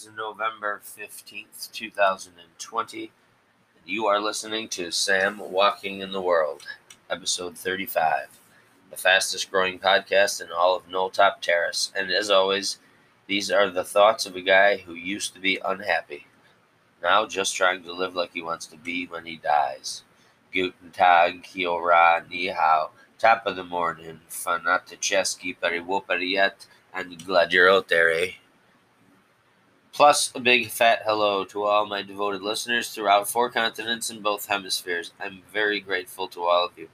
is November 15th, 2020, and you are listening to Sam Walking in the World, episode 35, the fastest growing podcast in all of Knolltop Terrace. And as always, these are the thoughts of a guy who used to be unhappy, now just trying to live like he wants to be when he dies. Guten Tag, Kia ora, Ni Hao, top of the morning, Fanaticheski, Periwoperiet, and glad you're out there, eh? Plus, a big fat hello to all my devoted listeners throughout four continents and both hemispheres. I'm very grateful to all of you.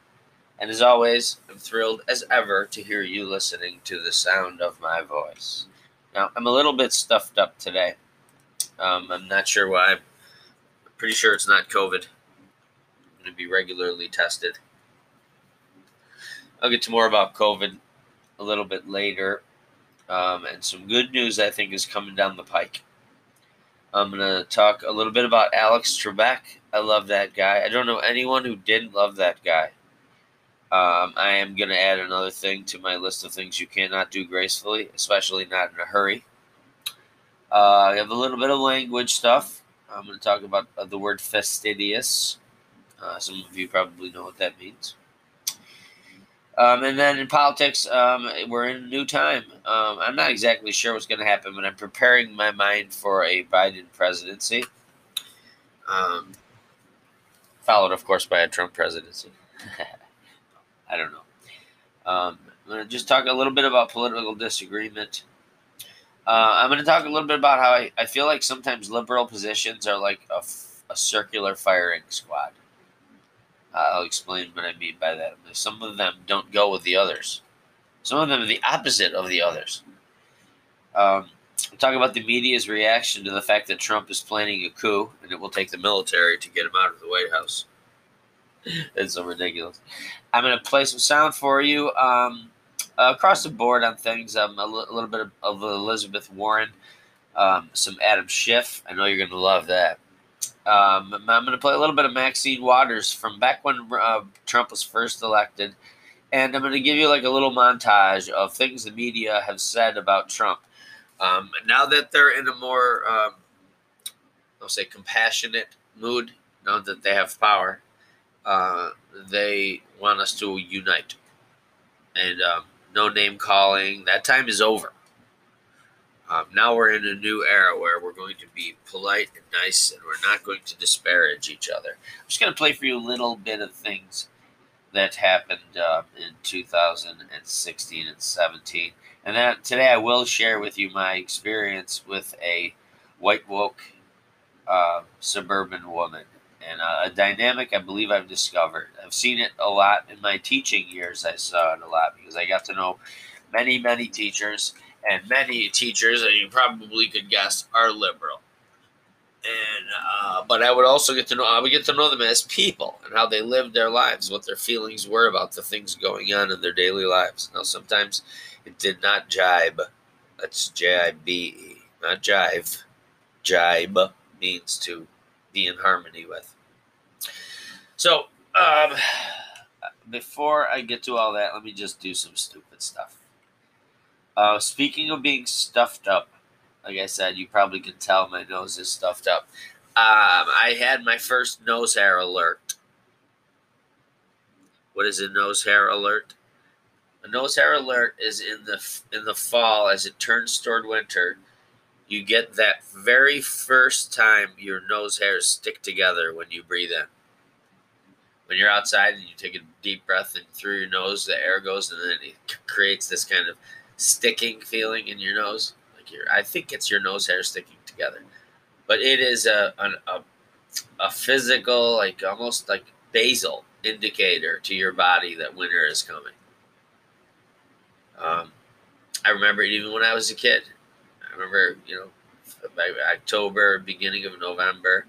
And as always, I'm thrilled as ever to hear you listening to the sound of my voice. Now, I'm a little bit stuffed up today. Um, I'm not sure why. I'm pretty sure it's not COVID. I'm going to be regularly tested. I'll get to more about COVID a little bit later. Um, and some good news, I think, is coming down the pike. I'm going to talk a little bit about Alex Trebek. I love that guy. I don't know anyone who didn't love that guy. Um, I am going to add another thing to my list of things you cannot do gracefully, especially not in a hurry. Uh, I have a little bit of language stuff. I'm going to talk about uh, the word fastidious. Uh, some of you probably know what that means. Um, and then in politics, um, we're in a new time. Um, I'm not exactly sure what's going to happen, but I'm preparing my mind for a Biden presidency. Um, followed, of course, by a Trump presidency. I don't know. Um, I'm going to just talk a little bit about political disagreement. Uh, I'm going to talk a little bit about how I, I feel like sometimes liberal positions are like a, a circular firing squad. I'll explain what I mean by that. Some of them don't go with the others. Some of them are the opposite of the others. Um, about the media's reaction to the fact that Trump is planning a coup and it will take the military to get him out of the White House. it's so ridiculous. I'm going to play some sound for you um, across the board on things. Um, a little bit of, of Elizabeth Warren, um, some Adam Schiff. I know you're going to love that. Um, I'm going to play a little bit of Maxine Waters from back when uh, Trump was first elected. And I'm going to give you like a little montage of things the media have said about Trump. Um, now that they're in a more, um, I'll say, compassionate mood, now that they have power, uh, they want us to unite. And um, no name calling. That time is over. Um, now we're in a new era where we're going to be polite and nice, and we're not going to disparage each other. I'm just going to play for you a little bit of things that happened uh, in 2016 and 17, and then today I will share with you my experience with a white woke uh, suburban woman and uh, a dynamic I believe I've discovered. I've seen it a lot in my teaching years. I saw it a lot because I got to know many, many teachers and many teachers, and you probably could guess, are liberal. And uh, but I would also get to know I would get to know them as people and how they lived their lives, what their feelings were about the things going on in their daily lives. Now sometimes it did not jibe. That's J I B E, not jive. Jibe means to be in harmony with. So um, before I get to all that, let me just do some stupid stuff. Uh, speaking of being stuffed up, like I said, you probably can tell my nose is stuffed up. Um, I had my first nose hair alert. What is a nose hair alert? A nose hair alert is in the in the fall as it turns toward winter. You get that very first time your nose hairs stick together when you breathe in. When you're outside and you take a deep breath and through your nose, the air goes and then it creates this kind of sticking feeling in your nose. Like your, I think it's your nose hair sticking together, but it is a an, a a physical, like almost like basal indicator to your body that winter is coming. Um, I remember it even when I was a kid. I remember, you know, October, beginning of November.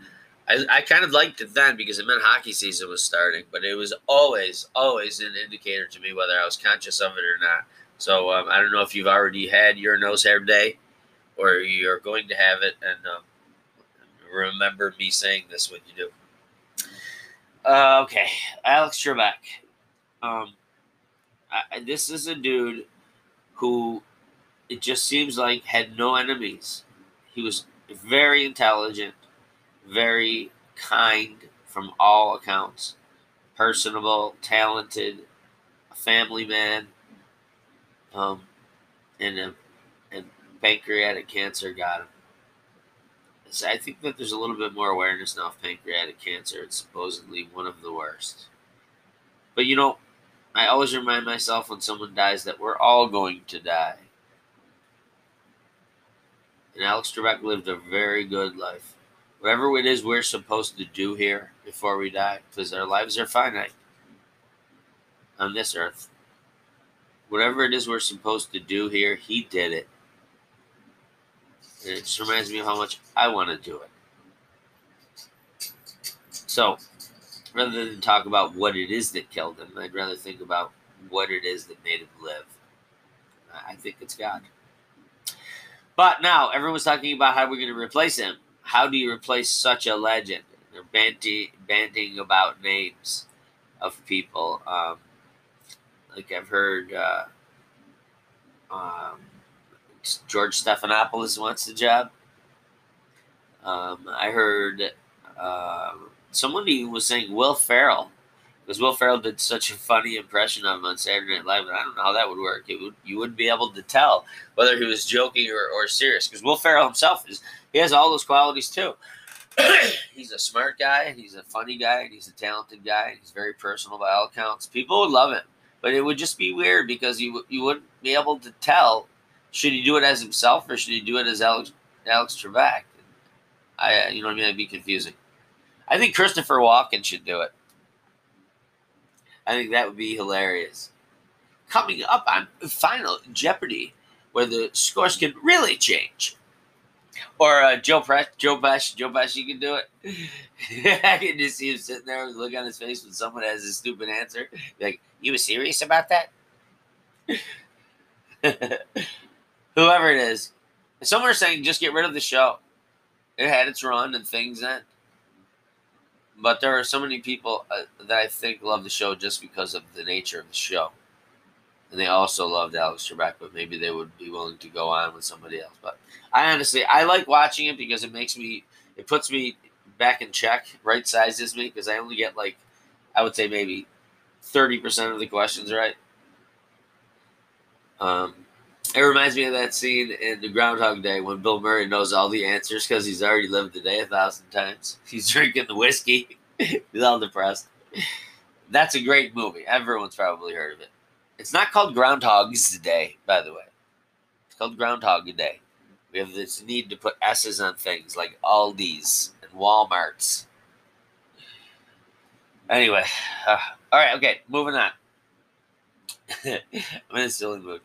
I, I kind of liked it then because it meant hockey season was starting, but it was always, always an indicator to me whether I was conscious of it or not. So um, I don't know if you've already had your nose hair day or you're going to have it. And um, remember me saying this when you do. Uh, okay, Alex Trebek. Um, I, this is a dude who it just seems like had no enemies. He was very intelligent, very kind from all accounts, personable, talented, a family man, um, and a, and pancreatic cancer got him. So I think that there's a little bit more awareness now of pancreatic cancer. It's supposedly one of the worst. But you know, I always remind myself when someone dies that we're all going to die. And Alex Trebek lived a very good life. Whatever it is we're supposed to do here before we die, because our lives are finite on this earth. Whatever it is we're supposed to do here, he did it. And it just reminds me of how much I want to do it. So, rather than talk about what it is that killed him, I'd rather think about what it is that made him live. I think it's God. But now everyone's talking about how we're going to replace him. How do you replace such a legend? They're bandy, banding about names of people. Um, like I've heard uh, um, George Stephanopoulos wants the job. Um, I heard uh, someone was saying Will Ferrell because Will Ferrell did such a funny impression of him on Saturday Night Live, and I don't know how that would work. It would you wouldn't be able to tell whether he was joking or, or serious because Will Ferrell himself is he has all those qualities too. he's a smart guy, and he's a funny guy, and he's a talented guy, and he's very personal by all accounts. People would love him, but it would just be weird because you you wouldn't be able to tell should he do it as himself or should he do it as Alex Alex Trebek. I you know what I mean? It'd be confusing. I think Christopher Walken should do it. I think that would be hilarious. Coming up on Final Jeopardy, where the scores can really change. Or uh, Joe Press, Joe Bush, Joe Bush, you can do it. I can just see him sitting there look on his face when someone has a stupid answer. Like, you were serious about that? Whoever it is. Some are saying just get rid of the show. It had its run and things end. But there are so many people uh, that I think love the show just because of the nature of the show. And they also loved Alex Trebek, but maybe they would be willing to go on with somebody else. But I honestly, I like watching it because it makes me, it puts me back in check, right sizes me, because I only get like, I would say maybe 30% of the questions right. Um, it reminds me of that scene in the Groundhog Day when Bill Murray knows all the answers because he's already lived the day a thousand times. He's drinking the whiskey. he's all depressed. That's a great movie. Everyone's probably heard of it. It's not called Groundhog's Day, by the way. It's called Groundhog Day. We have this need to put S's on things like Aldi's and Walmart's. Anyway, uh, all right, okay, moving on. I'm in a silly mood.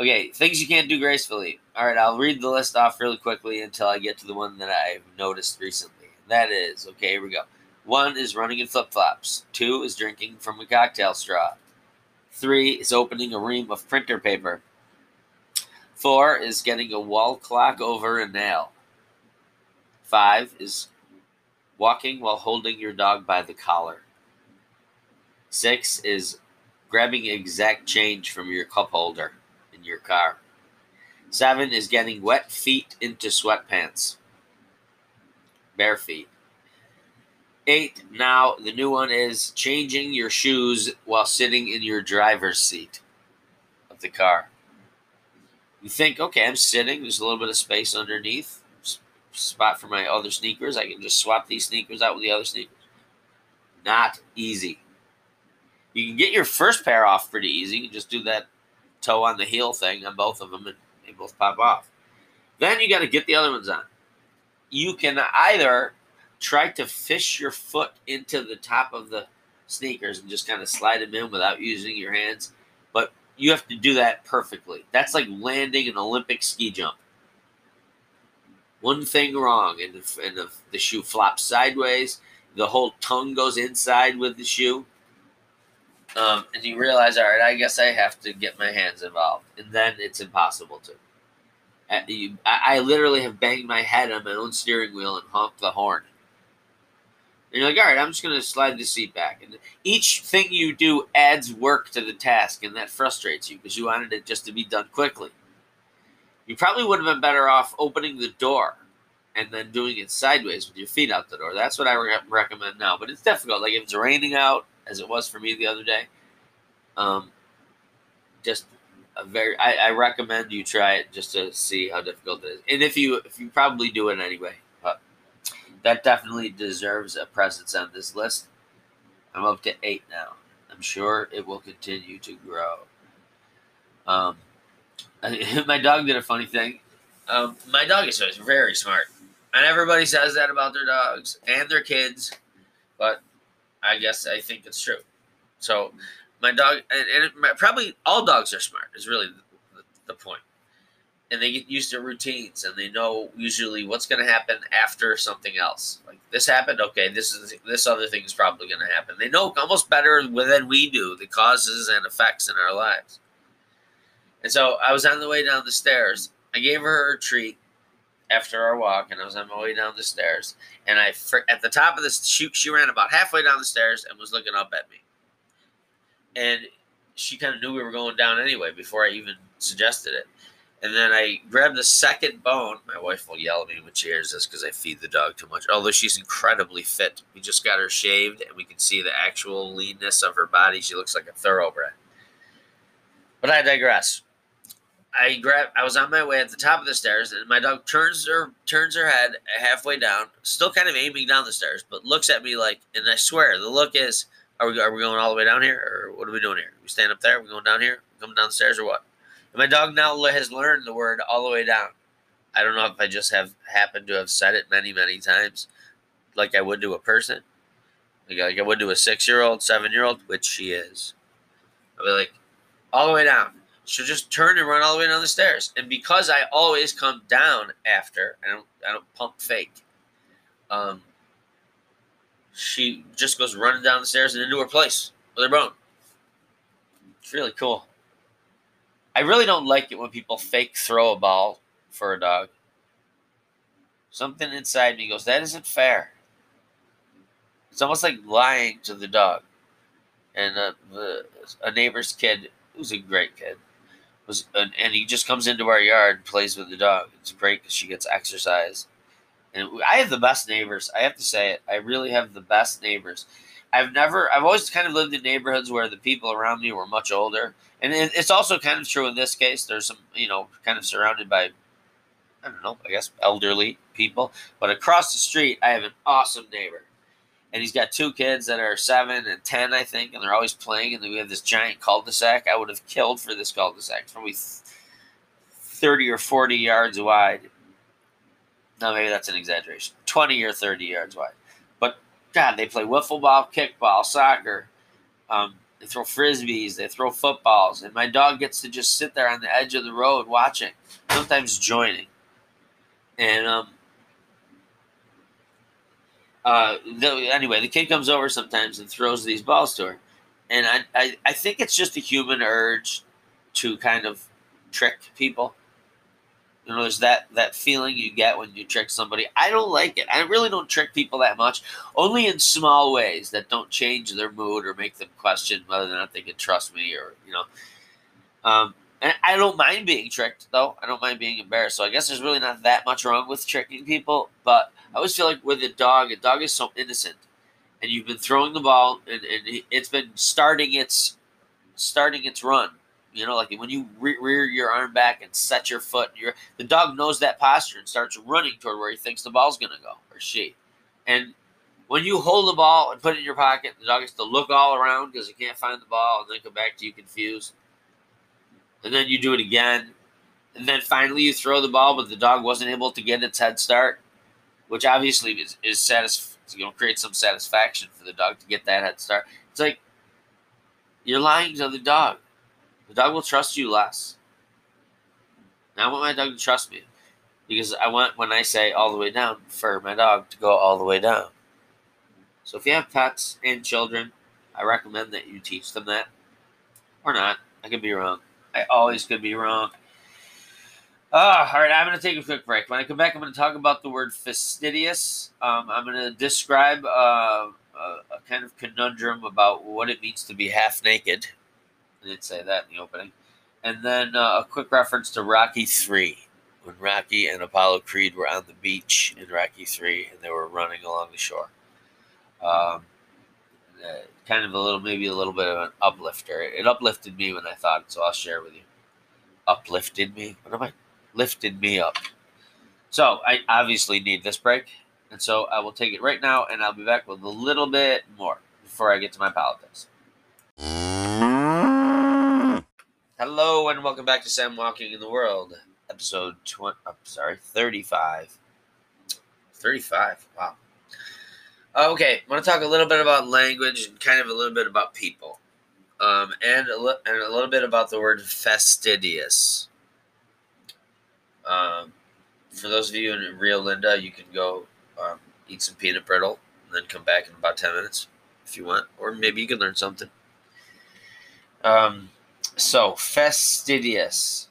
Okay, things you can't do gracefully. All right, I'll read the list off really quickly until I get to the one that I've noticed recently. That is, okay, here we go. One is running in flip flops. Two is drinking from a cocktail straw. Three is opening a ream of printer paper. Four is getting a wall clock over a nail. Five is walking while holding your dog by the collar. Six is grabbing exact change from your cup holder in your car. Seven is getting wet feet into sweatpants. Bare feet. Eight, now the new one is changing your shoes while sitting in your driver's seat of the car. You think, okay, I'm sitting, there's a little bit of space underneath, spot for my other sneakers. I can just swap these sneakers out with the other sneakers. Not easy. You can get your first pair off pretty easy. You just do that toe on the heel thing on both of them, and they both pop off. Then you got to get the other ones on. You can either try to fish your foot into the top of the sneakers and just kind of slide them in without using your hands, but you have to do that perfectly. That's like landing an Olympic ski jump. One thing wrong, and the, and the, the shoe flops sideways. The whole tongue goes inside with the shoe um, and you realize, all right, I guess I have to get my hands involved, and then it's impossible to. I, I literally have banged my head on my own steering wheel and honked the horn. And you're like, all right, I'm just going to slide the seat back. And each thing you do adds work to the task, and that frustrates you because you wanted it just to be done quickly. You probably would have been better off opening the door and then doing it sideways with your feet out the door. That's what I re- recommend now. But it's difficult. Like if it's raining out, as it was for me the other day, um, just a very. I, I recommend you try it just to see how difficult it is. And if you if you probably do it anyway, that definitely deserves a presence on this list. I'm up to eight now. I'm sure it will continue to grow. Um, my dog did a funny thing. Um, my dog is very smart, and everybody says that about their dogs and their kids, but I guess I think it's true. So my dog, and, and my, probably all dogs are smart. Is really the, the point and they get used to routines and they know usually what's going to happen after something else. Like this happened, okay, this is this other thing is probably going to happen. They know almost better than we do the causes and effects in our lives. And so I was on the way down the stairs. I gave her a treat after our walk, and I was on my way down the stairs. And I, at the top of this, she, she ran about halfway down the stairs and was looking up at me. And she kind of knew we were going down anyway before I even suggested it. And then I grabbed the second bone. My wife will yell at me when she hears this because I feed the dog too much. Although she's incredibly fit. We just got her shaved and we can see the actual leanness of her body. She looks like a thoroughbred. But I digress. I grab I was on my way at the top of the stairs and my dog turns her turns her head halfway down, still kind of aiming down the stairs, but looks at me like and I swear the look is are we, are we going all the way down here or what are we doing here? we stand up there? Are we going down here? Coming down the stairs or what? My dog now has learned the word all the way down. I don't know if I just have happened to have said it many, many times, like I would to a person, like, like I would to a six-year-old, seven-year-old, which she is. I'll be like, all the way down. She'll just turn and run all the way down the stairs. And because I always come down after, I don't, I don't pump fake. Um, she just goes running down the stairs and into her place with her bone. It's really cool. I really don't like it when people fake throw a ball for a dog. Something inside me goes, that isn't fair. It's almost like lying to the dog. And uh, the, a neighbor's kid, who's a great kid, was and, and he just comes into our yard and plays with the dog. It's great because she gets exercise. And I have the best neighbors. I have to say it. I really have the best neighbors. I've never, I've always kind of lived in neighborhoods where the people around me were much older and it's also kind of true in this case. There's some, you know, kind of surrounded by, I don't know, I guess elderly people. But across the street, I have an awesome neighbor. And he's got two kids that are seven and 10, I think, and they're always playing. And we have this giant cul de sac. I would have killed for this cul de sac. It's probably 30 or 40 yards wide. No, maybe that's an exaggeration. 20 or 30 yards wide. But, God, they play wiffle ball, kickball, soccer. Um, they throw frisbees, they throw footballs, and my dog gets to just sit there on the edge of the road watching, sometimes joining. And um, uh, the, anyway, the kid comes over sometimes and throws these balls to her, and I, I, I think it's just a human urge to kind of trick people. You know, there's that that feeling you get when you trick somebody. I don't like it. I really don't trick people that much. Only in small ways that don't change their mood or make them question whether or not they can trust me or you know. Um, and I don't mind being tricked though. I don't mind being embarrassed. So I guess there's really not that much wrong with tricking people. But I always feel like with a dog, a dog is so innocent, and you've been throwing the ball, and, and it's been starting its starting its run you know, like when you re- rear your arm back and set your foot, your the dog knows that posture and starts running toward where he thinks the ball's going to go, or she. And when you hold the ball and put it in your pocket, the dog has to look all around because he can't find the ball, and then come back to you confused. And then you do it again, and then finally you throw the ball, but the dog wasn't able to get its head start, which obviously is, is satis- you know create some satisfaction for the dog to get that head start. It's like you're lying to the dog the dog will trust you less. And I want my dog to trust me because I want, when I say all the way down, for my dog to go all the way down. So if you have pets and children, I recommend that you teach them that. Or not. I could be wrong. I always could be wrong. Oh, all right, I'm going to take a quick break. When I come back, I'm going to talk about the word fastidious. Um, I'm going to describe uh, a, a kind of conundrum about what it means to be half naked I did say that in the opening. And then uh, a quick reference to Rocky 3. when Rocky and Apollo Creed were on the beach in Rocky 3 and they were running along the shore. Um, uh, kind of a little, maybe a little bit of an uplifter. It uplifted me when I thought it, so I'll share with you. Uplifted me? What am I? Lifted me up. So I obviously need this break, and so I will take it right now, and I'll be back with a little bit more before I get to my politics. Hello, and welcome back to Sam Walking in the World, episode 20. I'm sorry, 35. 35. Wow. Okay, I want to talk a little bit about language and kind of a little bit about people, um, and a li- and a little bit about the word fastidious. Um, for those of you in Rio Linda, you can go um, eat some peanut brittle and then come back in about 10 minutes if you want, or maybe you can learn something. Um, so, fastidious.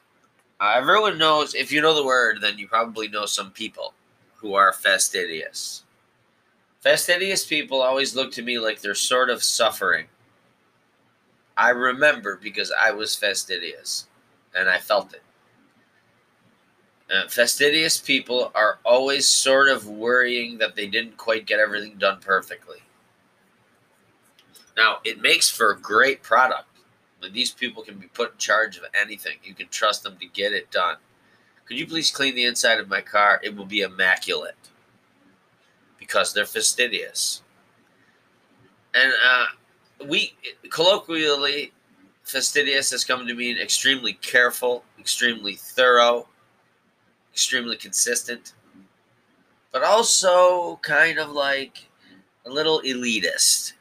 Uh, everyone knows, if you know the word, then you probably know some people who are fastidious. Fastidious people always look to me like they're sort of suffering. I remember because I was fastidious and I felt it. Uh, fastidious people are always sort of worrying that they didn't quite get everything done perfectly. Now, it makes for a great product. When these people can be put in charge of anything, you can trust them to get it done. Could you please clean the inside of my car? It will be immaculate because they're fastidious. And uh, we colloquially, fastidious has come to mean extremely careful, extremely thorough, extremely consistent, but also kind of like a little elitist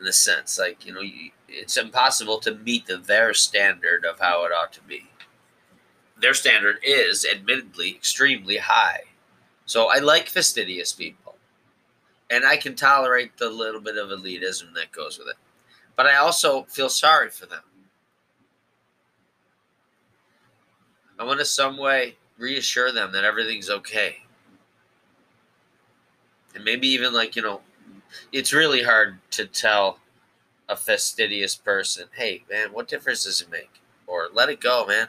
in a sense. Like, you know, it's impossible to meet the, their standard of how it ought to be. Their standard is admittedly extremely high. So I like fastidious people. And I can tolerate the little bit of elitism that goes with it. But I also feel sorry for them. I want to some way reassure them that everything's okay. And maybe even like, you know, it's really hard to tell a fastidious person, hey, man, what difference does it make? Or let it go, man.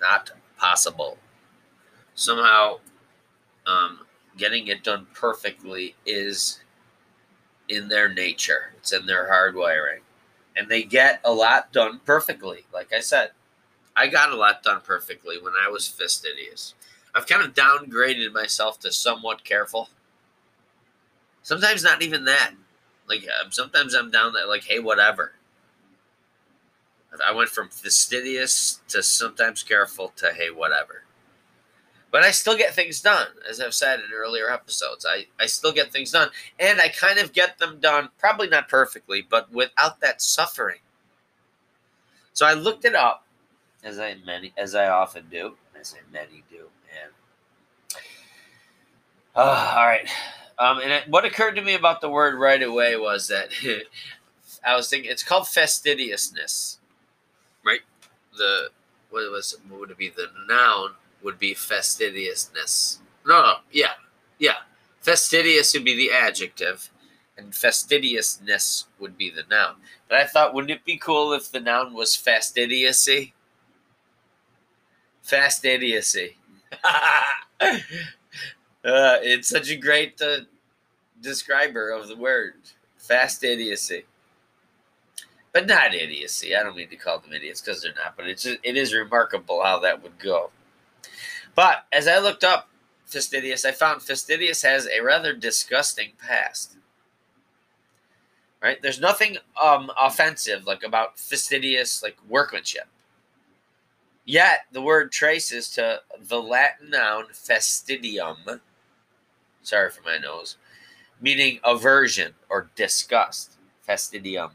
Not possible. Somehow, um, getting it done perfectly is in their nature, it's in their hardwiring. And they get a lot done perfectly, like I said. I got a lot done perfectly when I was fastidious. I've kind of downgraded myself to somewhat careful. Sometimes not even that. Like um, sometimes I'm down there like, hey, whatever. I went from fastidious to sometimes careful to hey, whatever. But I still get things done, as I've said in earlier episodes. I, I still get things done. And I kind of get them done, probably not perfectly, but without that suffering. So I looked it up as I many as I often do, as I many do, and uh, all right. Um, and it, what occurred to me about the word right away was that I was thinking it's called fastidiousness, right? The what was what would it be? The noun would be fastidiousness. No, no, yeah, yeah. Fastidious would be the adjective, and fastidiousness would be the noun. But I thought, wouldn't it be cool if the noun was fastidiousy? Fastidiousy. uh, it's such a great uh, describer of the word. Fastidiocy. But not idiocy. I don't mean to call them idiots because they're not, but it's just, it is remarkable how that would go. But as I looked up fastidious, I found fastidious has a rather disgusting past. Right? There's nothing um, offensive like about fastidious like workmanship. Yet the word traces to the Latin noun fastidium. Sorry for my nose. Meaning aversion or disgust. Fastidium.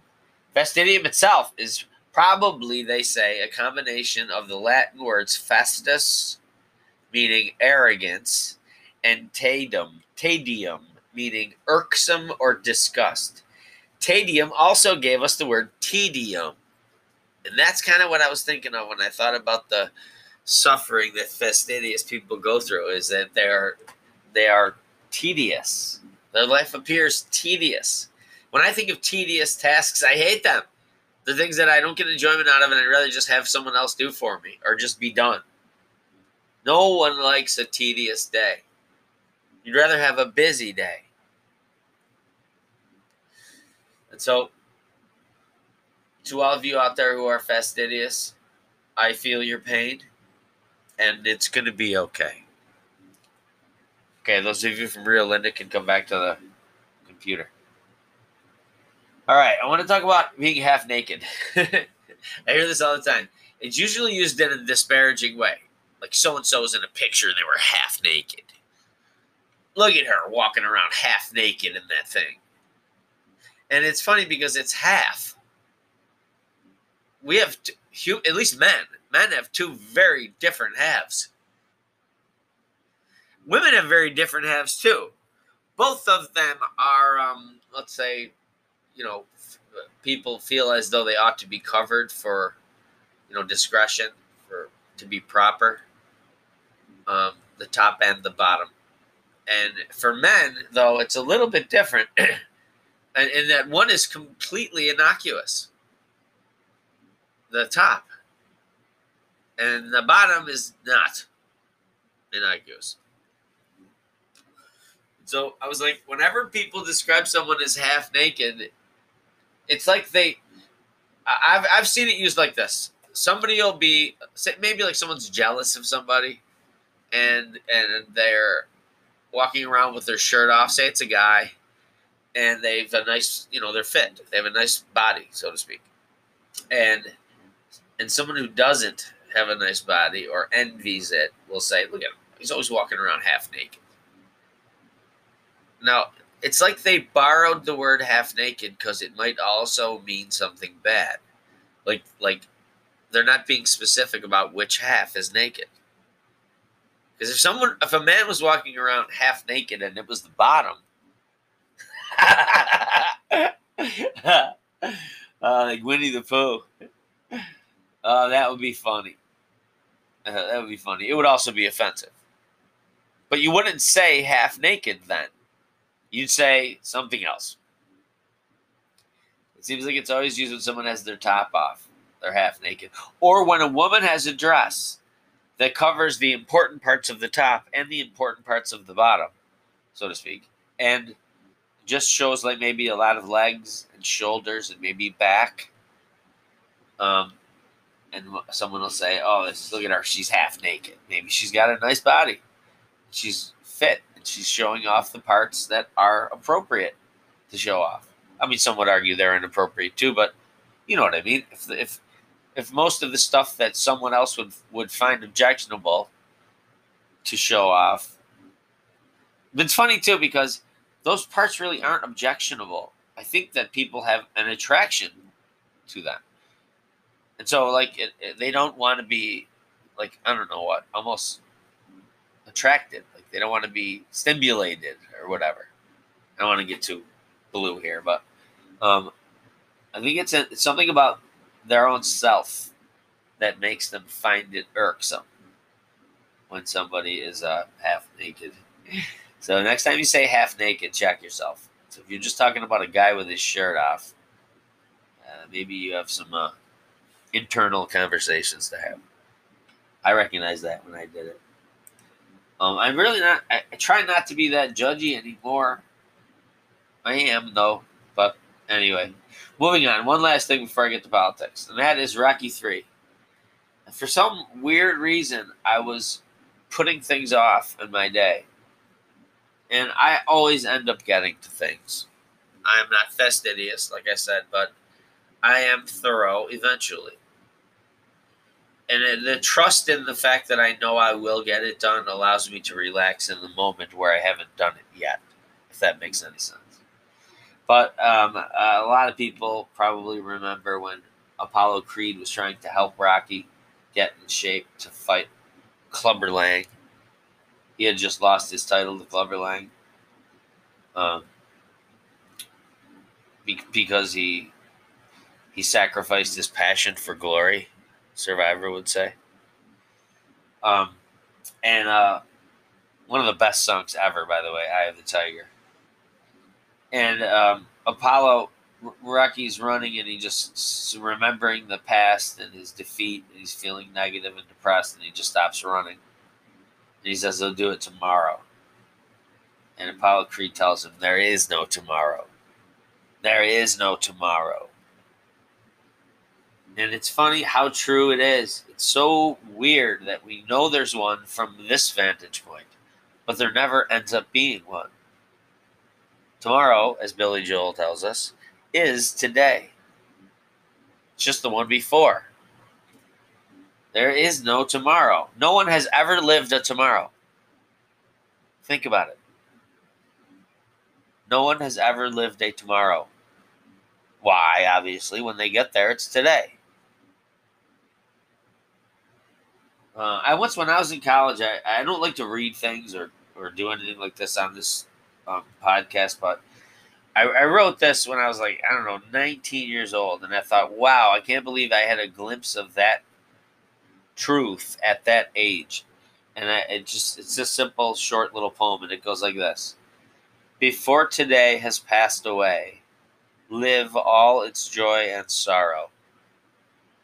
Fastidium itself is probably, they say, a combination of the Latin words fastus, meaning arrogance, and tedium, tedium, meaning irksome or disgust. Tedium also gave us the word tedium, and that's kind of what I was thinking of when I thought about the suffering that fastidious people go through is that they're they are tedious. Their life appears tedious. When I think of tedious tasks, I hate them. The things that I don't get enjoyment out of and I'd rather just have someone else do for me or just be done. No one likes a tedious day. You'd rather have a busy day. And so, to all of you out there who are fastidious, I feel your pain, and it's going to be okay. Okay, those of you from Rio Linda can come back to the computer. All right, I want to talk about being half naked. I hear this all the time. It's usually used in a disparaging way. Like so and so so's in a picture and they were half naked. Look at her walking around half naked in that thing. And it's funny because it's half. We have, two, at least men, men have two very different halves. Women have very different halves too. Both of them are, um, let's say, you know, people feel as though they ought to be covered for, you know, discretion, for to be proper. Um, the top and the bottom. And for men, though, it's a little bit different. and, and that one is completely innocuous. The top. And the bottom is not innocuous. So I was like, whenever people describe someone as half naked, it's like they. I've I've seen it used like this. Somebody will be maybe like someone's jealous of somebody, and and they're walking around with their shirt off. Say it's a guy, and they've a nice, you know, they're fit. They have a nice body, so to speak. And and someone who doesn't have a nice body or envies it will say, "Look at him. He's always walking around half naked." Now, it's like they borrowed the word half naked because it might also mean something bad. Like like they're not being specific about which half is naked. Because if someone if a man was walking around half naked and it was the bottom, uh, like Winnie the Pooh. Uh, that would be funny. Uh, that would be funny. It would also be offensive. But you wouldn't say half naked then. You'd say something else. It seems like it's always used when someone has their top off, they're half naked. Or when a woman has a dress that covers the important parts of the top and the important parts of the bottom, so to speak. And just shows like maybe a lot of legs and shoulders and maybe back. Um, and someone will say, "Oh, look at her; she's half naked. Maybe she's got a nice body. She's fit, and she's showing off the parts that are appropriate to show off." I mean, some would argue they're inappropriate too, but you know what I mean. If if if most of the stuff that someone else would would find objectionable to show off, it's funny too because those parts really aren't objectionable. I think that people have an attraction to them. And so, like, it, it, they don't want to be, like, I don't know what, almost attracted. They don't want to be stimulated or whatever. I don't want to get too blue here, but um, I think it's, a, it's something about their own self that makes them find it irksome when somebody is uh, half naked. So next time you say half naked, check yourself. So if you're just talking about a guy with his shirt off, uh, maybe you have some uh, internal conversations to have. I recognize that when I did it. Um, I'm really not. I, I try not to be that judgy anymore. I am though, but anyway, moving on. One last thing before I get to politics, and that is Rocky Three. For some weird reason, I was putting things off in my day and I always end up getting to things. I am not fastidious, like I said, but I am thorough eventually. And the trust in the fact that I know I will get it done allows me to relax in the moment where I haven't done it yet, if that makes any sense. But um, a lot of people probably remember when Apollo Creed was trying to help Rocky get in shape to fight Clubber Lang he had just lost his title to Clubber Lang. Um, because he he sacrificed his passion for glory, Survivor would say. Um, and uh, one of the best songs ever, by the way, "Eye of the Tiger." And um, Apollo, Rocky's running, and he just remembering the past and his defeat, and he's feeling negative and depressed, and he just stops running And he says they'll do it tomorrow. And Apollo Creed tells him there is no tomorrow. There is no tomorrow. And it's funny how true it is. It's so weird that we know there's one from this vantage point, but there never ends up being one. Tomorrow, as Billy Joel tells us, is today. It's just the one before. There is no tomorrow. No one has ever lived a tomorrow. Think about it. No one has ever lived a tomorrow. Why? Obviously, when they get there, it's today. Uh, I once, when I was in college, I, I don't like to read things or, or do anything like this on this um, podcast, but I, I wrote this when I was like, I don't know, 19 years old. And I thought, wow, I can't believe I had a glimpse of that truth at that age. And I, it just, it's a simple, short little poem. And it goes like this Before today has passed away, live all its joy and sorrow.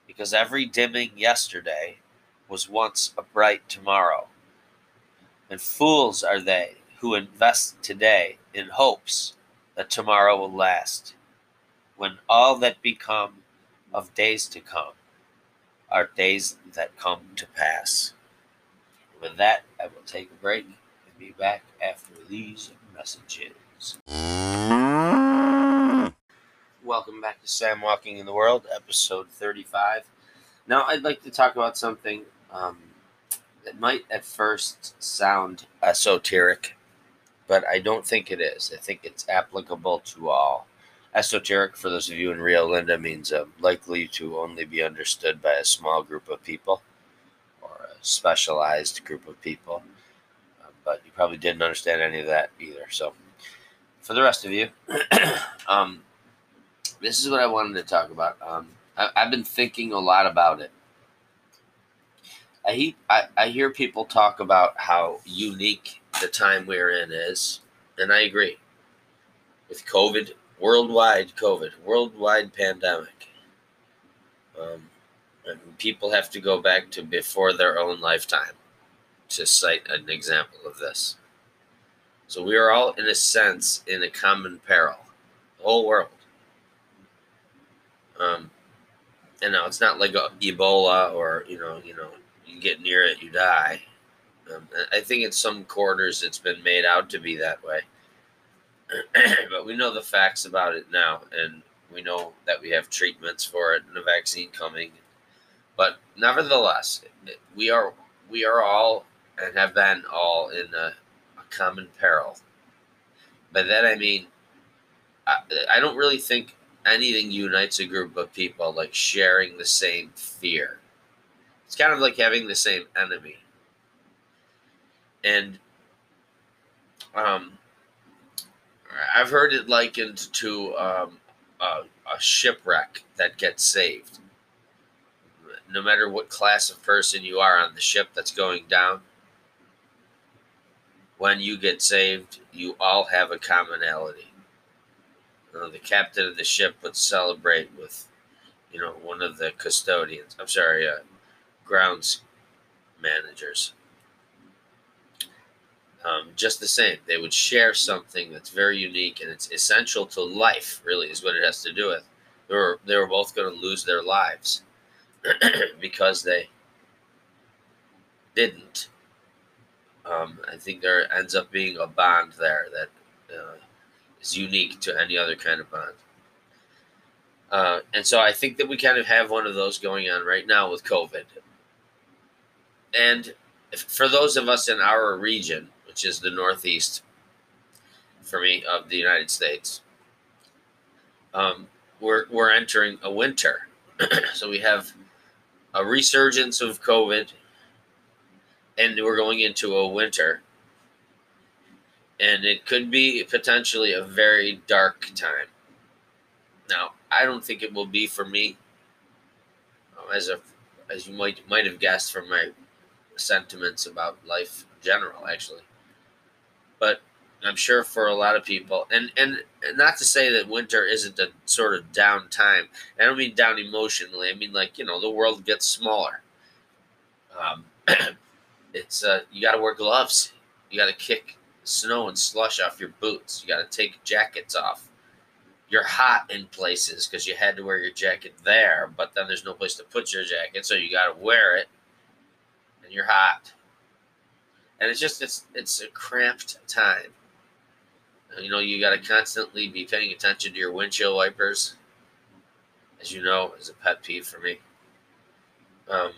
Because every dimming yesterday was once a bright tomorrow. And fools are they who invest today in hopes that tomorrow will last, when all that become of days to come are days that come to pass. With that, I will take a break and be back after these messages. Welcome back to Sam Walking in the World, episode 35. Now, I'd like to talk about something um, that might at first sound esoteric, but I don't think it is. I think it's applicable to all. Esoteric, for those of you in Rio Linda, means uh, likely to only be understood by a small group of people or a specialized group of people. Uh, but you probably didn't understand any of that either. So, for the rest of you, um, this is what I wanted to talk about. Um, I, I've been thinking a lot about it I, he, I, I hear people talk about how unique the time we're in is, and I agree. With COVID, worldwide COVID, worldwide pandemic, um, people have to go back to before their own lifetime to cite an example of this. So we are all, in a sense, in a common peril, the whole world. Um, and now it's not like Ebola or you know, you know, you get near it, you die. Um, I think in some quarters it's been made out to be that way. but we know the facts about it now, and we know that we have treatments for it and a vaccine coming. But nevertheless, we are we are all and have been all in a, a common peril. By that I mean, I, I don't really think anything unites a group of people like sharing the same fear it's kind of like having the same enemy. And um, I've heard it likened to um, a, a shipwreck that gets saved. No matter what class of person you are on the ship that's going down, when you get saved, you all have a commonality. You know, the captain of the ship would celebrate with, you know, one of the custodians. I'm sorry, uh, grounds managers. Um, just the same, they would share something that's very unique and it's essential to life. Really, is what it has to do with. They were they were both going to lose their lives because they didn't. Um, I think there ends up being a bond there that uh, is unique to any other kind of bond. Uh, and so I think that we kind of have one of those going on right now with COVID. And for those of us in our region, which is the Northeast, for me, of the United States, um, we're, we're entering a winter. so we have a resurgence of COVID, and we're going into a winter. And it could be potentially a very dark time. Now, I don't think it will be for me, as a as you might might have guessed from my sentiments about life in general, actually. But I'm sure for a lot of people, and, and and not to say that winter isn't a sort of down time. I don't mean down emotionally. I mean like you know the world gets smaller. Um, it's uh, you got to wear gloves. You got to kick snow and slush off your boots. You got to take jackets off. You're hot in places because you had to wear your jacket there, but then there's no place to put your jacket, so you got to wear it, and you're hot. And it's just it's it's a cramped time. You know, you got to constantly be paying attention to your windshield wipers. As you know, is a pet peeve for me. Um,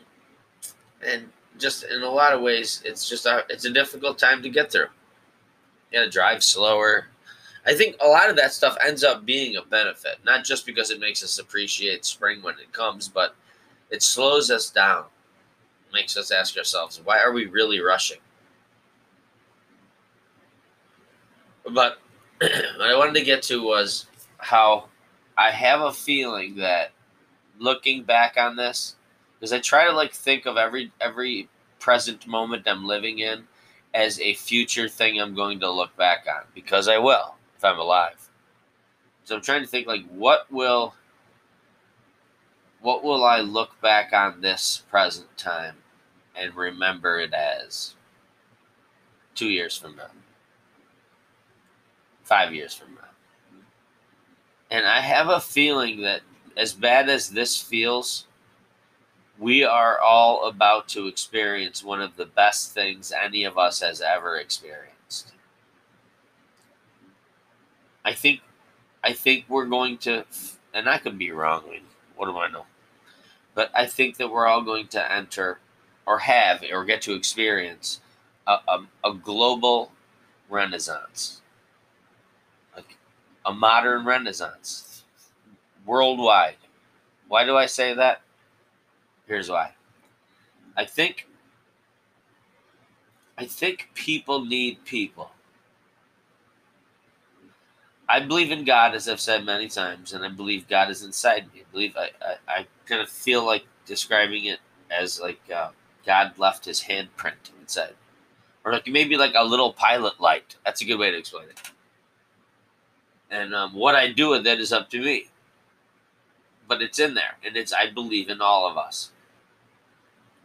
and just in a lot of ways, it's just a it's a difficult time to get through. You got to drive slower. I think a lot of that stuff ends up being a benefit, not just because it makes us appreciate spring when it comes, but it slows us down. Makes us ask ourselves, why are we really rushing? But what I wanted to get to was how I have a feeling that looking back on this, because I try to like think of every every present moment I'm living in as a future thing I'm going to look back on because I will if I'm alive. So I'm trying to think like what will what will I look back on this present time and remember it as 2 years from now five years from now. And I have a feeling that as bad as this feels, we are all about to experience one of the best things any of us has ever experienced. I think I think we're going to and I could be wrong, what do I know? But I think that we're all going to enter or have or get to experience a, a, a global renaissance a modern renaissance worldwide. Why do I say that? Here's why. I think I think people need people. I believe in God, as I've said many times, and I believe God is inside me. I believe I, I, I kind of feel like describing it as like uh, God left his handprint inside. Or like maybe like a little pilot light. That's a good way to explain it. And um, what I do with it is up to me. But it's in there, and it's I believe in all of us.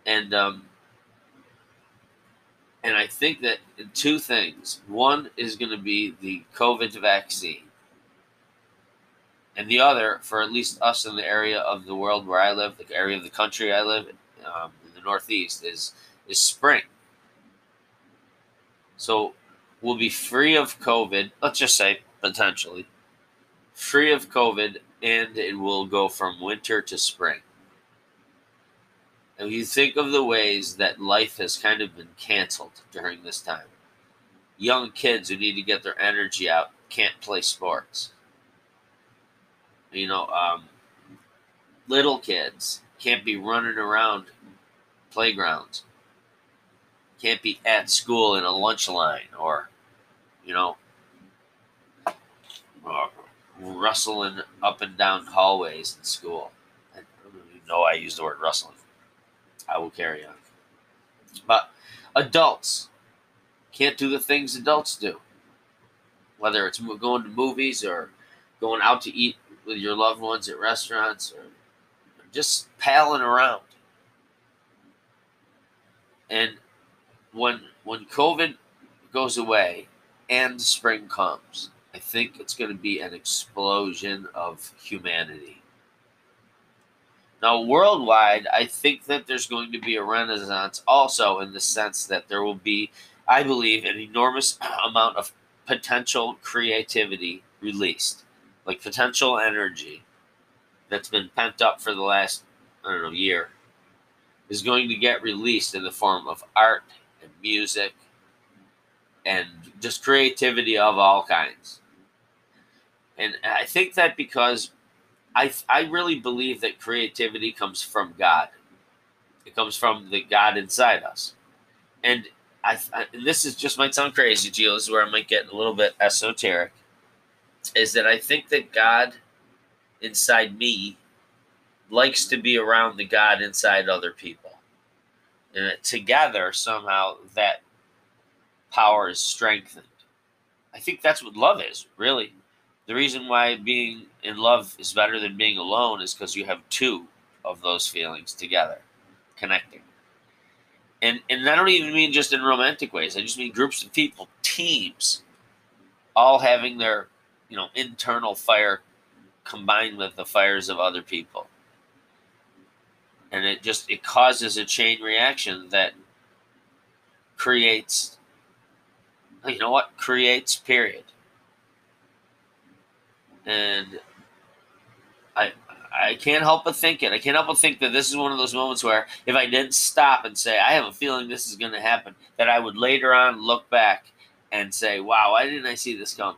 And um, and I think that two things. One is going to be the COVID vaccine, and the other, for at least us in the area of the world where I live, the area of the country I live, um, in the Northeast, is is spring. So we'll be free of COVID. Let's just say potentially, free of COVID, and it will go from winter to spring. And you think of the ways that life has kind of been canceled during this time. Young kids who need to get their energy out can't play sports. You know, um, little kids can't be running around playgrounds, can't be at school in a lunch line, or, you know, uh, rustling up and down hallways in school. I don't even know I used the word rustling. I will carry on. But adults can't do the things adults do. Whether it's going to movies or going out to eat with your loved ones at restaurants or just palling around. And when when COVID goes away and spring comes, I think it's going to be an explosion of humanity. Now, worldwide, I think that there's going to be a renaissance also in the sense that there will be, I believe, an enormous amount of potential creativity released, like potential energy that's been pent up for the last, I don't know, year, is going to get released in the form of art and music and just creativity of all kinds. And I think that because I, I really believe that creativity comes from God. It comes from the God inside us. And I, I and this is just might sound crazy to. This is where I might get a little bit esoteric. Is that I think that God inside me likes to be around the God inside other people. And together, somehow, that power is strengthened. I think that's what love is, really. The reason why being in love is better than being alone is because you have two of those feelings together, connecting. and and I don't even mean just in romantic ways. I just mean groups of people, teams, all having their you know internal fire combined with the fires of other people, and it just it causes a chain reaction that creates. You know what creates period, and I I can't help but think it. I can't help but think that this is one of those moments where if I didn't stop and say, I have a feeling this is going to happen, that I would later on look back and say, wow, why didn't I see this coming?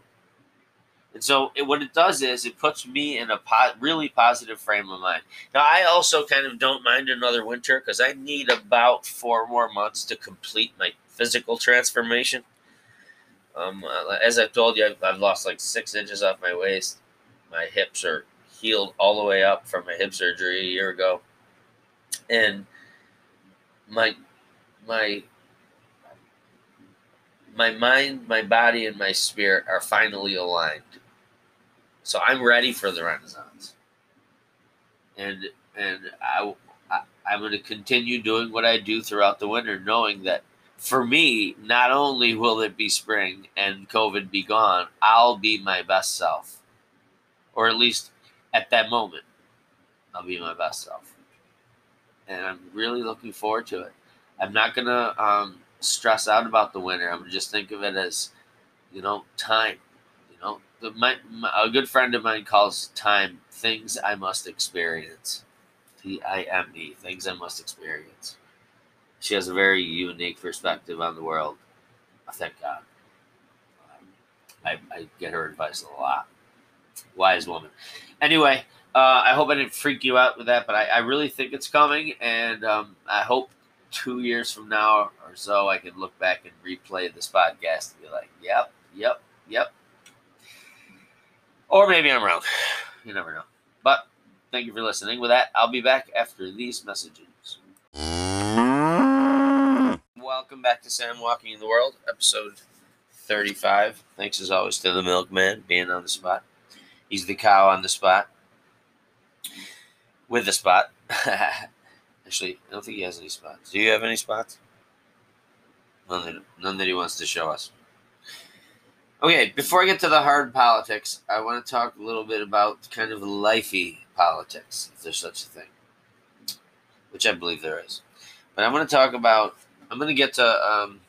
And so it, what it does is it puts me in a po- really positive frame of mind. Now, I also kind of don't mind another winter because I need about four more months to complete my physical transformation. Um, uh, as I've told you, I've, I've lost like six inches off my waist. My hips are healed all the way up from a hip surgery a year ago, and my my my mind, my body, and my spirit are finally aligned. So I'm ready for the Renaissance, and and I, I I'm going to continue doing what I do throughout the winter, knowing that for me, not only will it be spring and COVID be gone, I'll be my best self, or at least at that moment, I'll be my best self. And I'm really looking forward to it. I'm not going to um, stress out about the winter. I'm just think of it as, you know, time. The, my, my, a good friend of mine calls time things I must experience. T I M E, things I must experience. She has a very unique perspective on the world. I thank God. Um, I, I get her advice a lot. Wise woman. Anyway, uh, I hope I didn't freak you out with that, but I, I really think it's coming, and um, I hope two years from now or so I can look back and replay this podcast and be like, "Yep, yep, yep." Or maybe I'm wrong. You never know. But thank you for listening. With that, I'll be back after these messages. Welcome back to Sam Walking in the World, episode 35. Thanks as always to the milkman being on the spot. He's the cow on the spot. With the spot. Actually, I don't think he has any spots. Do you have any spots? None that, none that he wants to show us. Okay, before I get to the hard politics, I want to talk a little bit about kind of lifey politics, if there's such a thing, which I believe there is. But I'm going to talk about. I'm going to get to, um,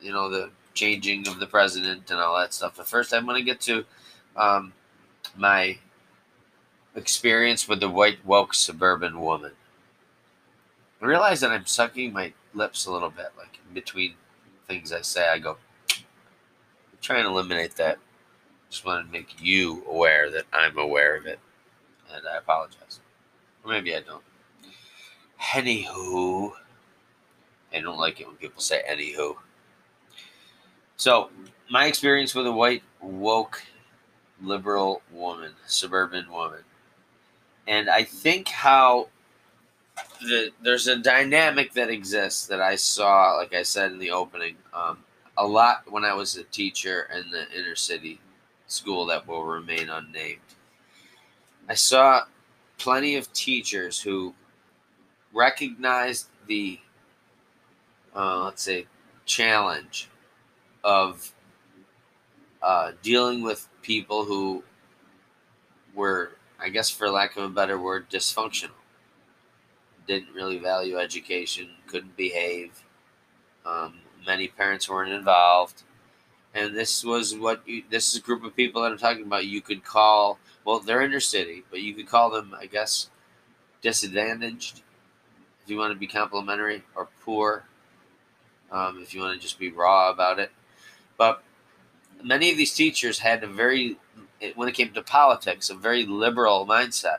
you know, the changing of the president and all that stuff. But first, I'm going to get to um, my experience with the white woke suburban woman. I realize that I'm sucking my lips a little bit, like between things I say. I go, Trying to eliminate that. Just want to make you aware that I'm aware of it, and I apologize. Or maybe I don't. Anywho, I don't like it when people say anywho. So, my experience with a white woke liberal woman, suburban woman. And I think how the, there's a dynamic that exists that I saw, like I said in the opening, um, a lot when I was a teacher in the inner city school that will remain unnamed. I saw plenty of teachers who recognized the, uh, let's say, challenge of uh, dealing with people who were, I guess, for lack of a better word, dysfunctional. Didn't really value education, couldn't behave. Um, many parents weren't involved. And this was what you, this is a group of people that I'm talking about. You could call, well, they're in inner city, but you could call them, I guess, disadvantaged if you want to be complimentary, or poor um, if you want to just be raw about it. But many of these teachers had a very, when it came to politics, a very liberal mindset.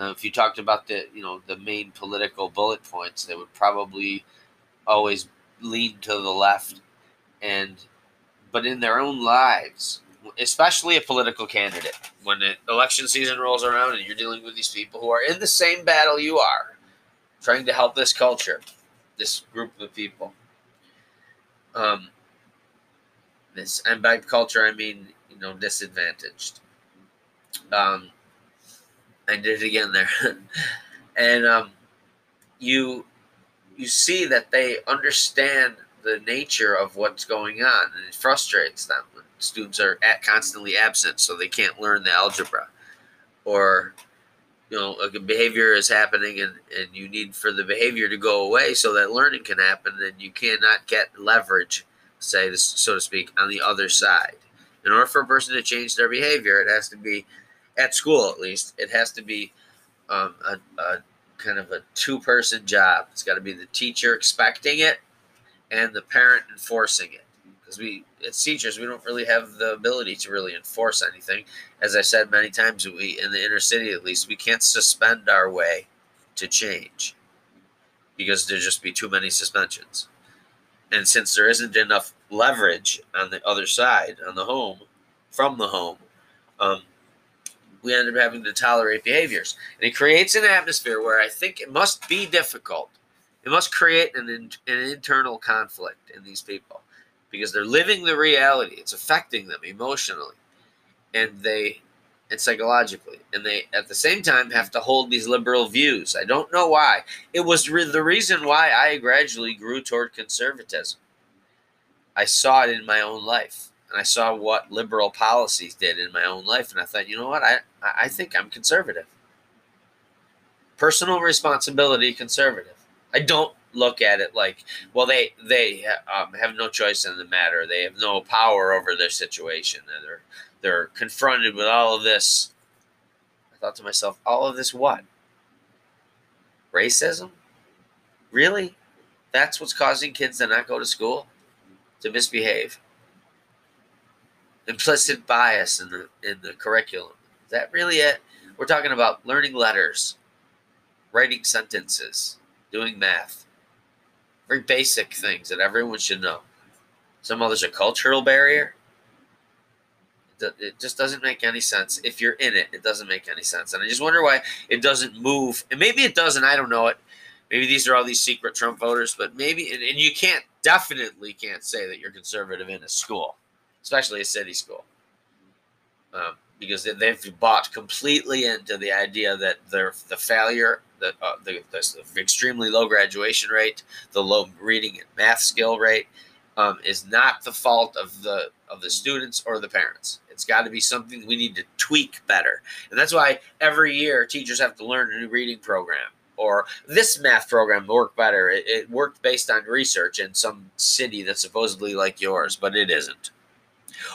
Uh, if you talked about the, you know, the main political bullet points, they would probably always lean to the left, and but in their own lives, especially a political candidate, when the election season rolls around and you're dealing with these people who are in the same battle you are, trying to help this culture, this group of people. Um, this and by culture I mean you know disadvantaged. Um, I did it again there, and um, you you see that they understand the nature of what's going on, and it frustrates them students are at constantly absent, so they can't learn the algebra, or you know a behavior is happening and, and you need for the behavior to go away so that learning can happen and you cannot get leverage say this so to speak on the other side. In order for a person to change their behavior it has to be at school at least it has to be um, a, a kind of a two person job. It's got to be the teacher expecting it and the parent enforcing it. Because we as teachers we don't really have the ability to really enforce anything. As i said many times we in the inner city at least we can't suspend our way to change because there'd just be too many suspensions. And since there isn't enough leverage on the other side on the home from the home um, we end up having to tolerate behaviors and it creates an atmosphere where i think it must be difficult it must create an, an internal conflict in these people because they're living the reality. It's affecting them emotionally and they and psychologically. And they at the same time have to hold these liberal views. I don't know why. It was re- the reason why I gradually grew toward conservatism. I saw it in my own life. And I saw what liberal policies did in my own life. And I thought, you know what? I, I think I'm conservative. Personal responsibility, conservative. I don't look at it like, well, they they um, have no choice in the matter. They have no power over their situation, they're they're confronted with all of this. I thought to myself, all of this what? Racism? Really? That's what's causing kids to not go to school, to misbehave. Implicit bias in the in the curriculum. That really it? We're talking about learning letters, writing sentences, doing math very basic things that everyone should know. Somehow there's a cultural barrier. It just doesn't make any sense. If you're in it, it doesn't make any sense. And I just wonder why it doesn't move. And maybe it doesn't. I don't know it. Maybe these are all these secret Trump voters, but maybe, and, and you can't, definitely can't say that you're conservative in a school, especially a city school. Um, because they've bought completely into the idea that the failure the, uh, the, the, extremely low graduation rate, the low reading and math skill rate, um, is not the fault of the of the students or the parents. It's got to be something we need to tweak better, and that's why every year teachers have to learn a new reading program or this math program worked better. It, it worked based on research in some city that's supposedly like yours, but it isn't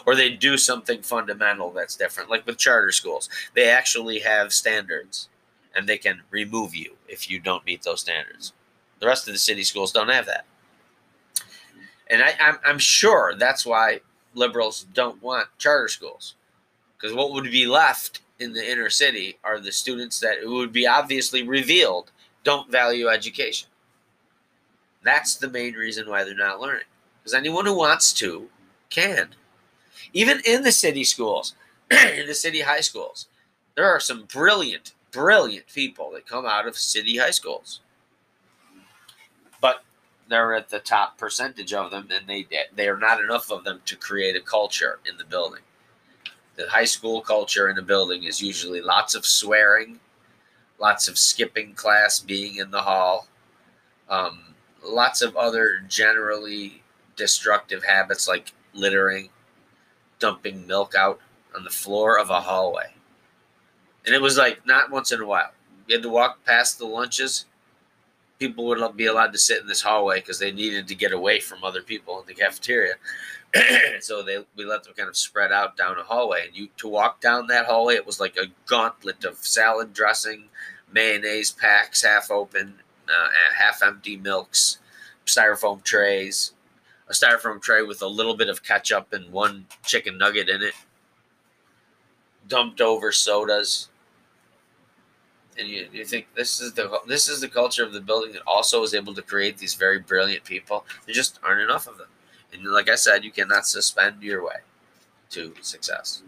or they do something fundamental that's different. Like with charter schools, they actually have standards and they can remove you if you don't meet those standards. The rest of the city schools don't have that. And I, I'm, I'm sure that's why liberals don't want charter schools. Because what would be left in the inner city are the students that it would be obviously revealed don't value education. That's the main reason why they're not learning. Because anyone who wants to can. Even in the city schools, in the city high schools, there are some brilliant brilliant people that come out of city high schools. But they're at the top percentage of them, and they they are not enough of them to create a culture in the building. The high school culture in a building is usually lots of swearing, lots of skipping class, being in the hall, um, lots of other generally destructive habits like littering, dumping milk out on the floor of a hallway. And it was like not once in a while. You had to walk past the lunches. People would be allowed to sit in this hallway because they needed to get away from other people in the cafeteria. so they we let them kind of spread out down a hallway. And you to walk down that hallway, it was like a gauntlet of salad dressing, mayonnaise packs half open, uh, half empty milks, styrofoam trays, a styrofoam tray with a little bit of ketchup and one chicken nugget in it, dumped over sodas, and you, you think this is the this is the culture of the building that also is able to create these very brilliant people. There just aren't enough of them, and like I said, you cannot suspend your way to success,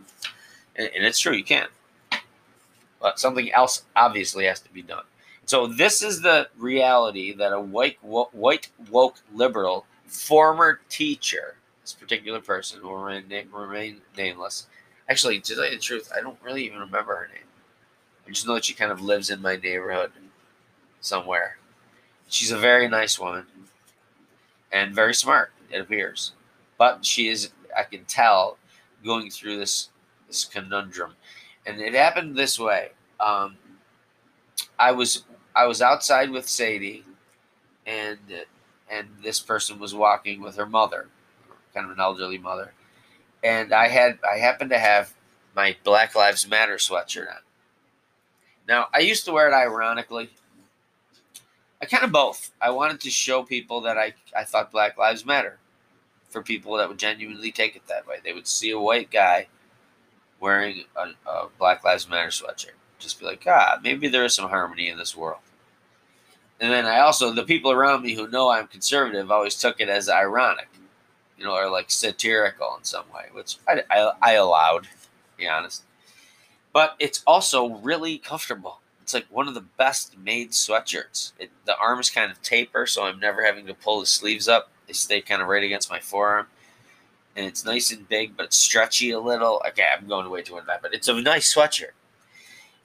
and, and it's true you can, but something else obviously has to be done. So this is the reality that a white white woke liberal former teacher, this particular person will remain, remain nameless. Actually, to tell you the truth, I don't really even remember her name. I just know that she kind of lives in my neighborhood somewhere. she's a very nice woman and very smart, it appears. But she is, I can tell, going through this this conundrum, and it happened this way. Um, I was I was outside with Sadie, and and this person was walking with her mother, kind of an elderly mother, and I had I happened to have my Black Lives Matter sweatshirt on. Now I used to wear it ironically. I kind of both. I wanted to show people that I I thought Black Lives Matter, for people that would genuinely take it that way. They would see a white guy wearing a, a Black Lives Matter sweatshirt, just be like, ah, maybe there is some harmony in this world. And then I also, the people around me who know I'm conservative always took it as ironic, you know, or like satirical in some way, which I, I, I allowed, to be honest. But it's also really comfortable. It's like one of the best made sweatshirts. It, the arms kind of taper, so I'm never having to pull the sleeves up. They stay kind of right against my forearm. And it's nice and big, but stretchy a little. Okay, I'm going way too into that, but it's a nice sweatshirt.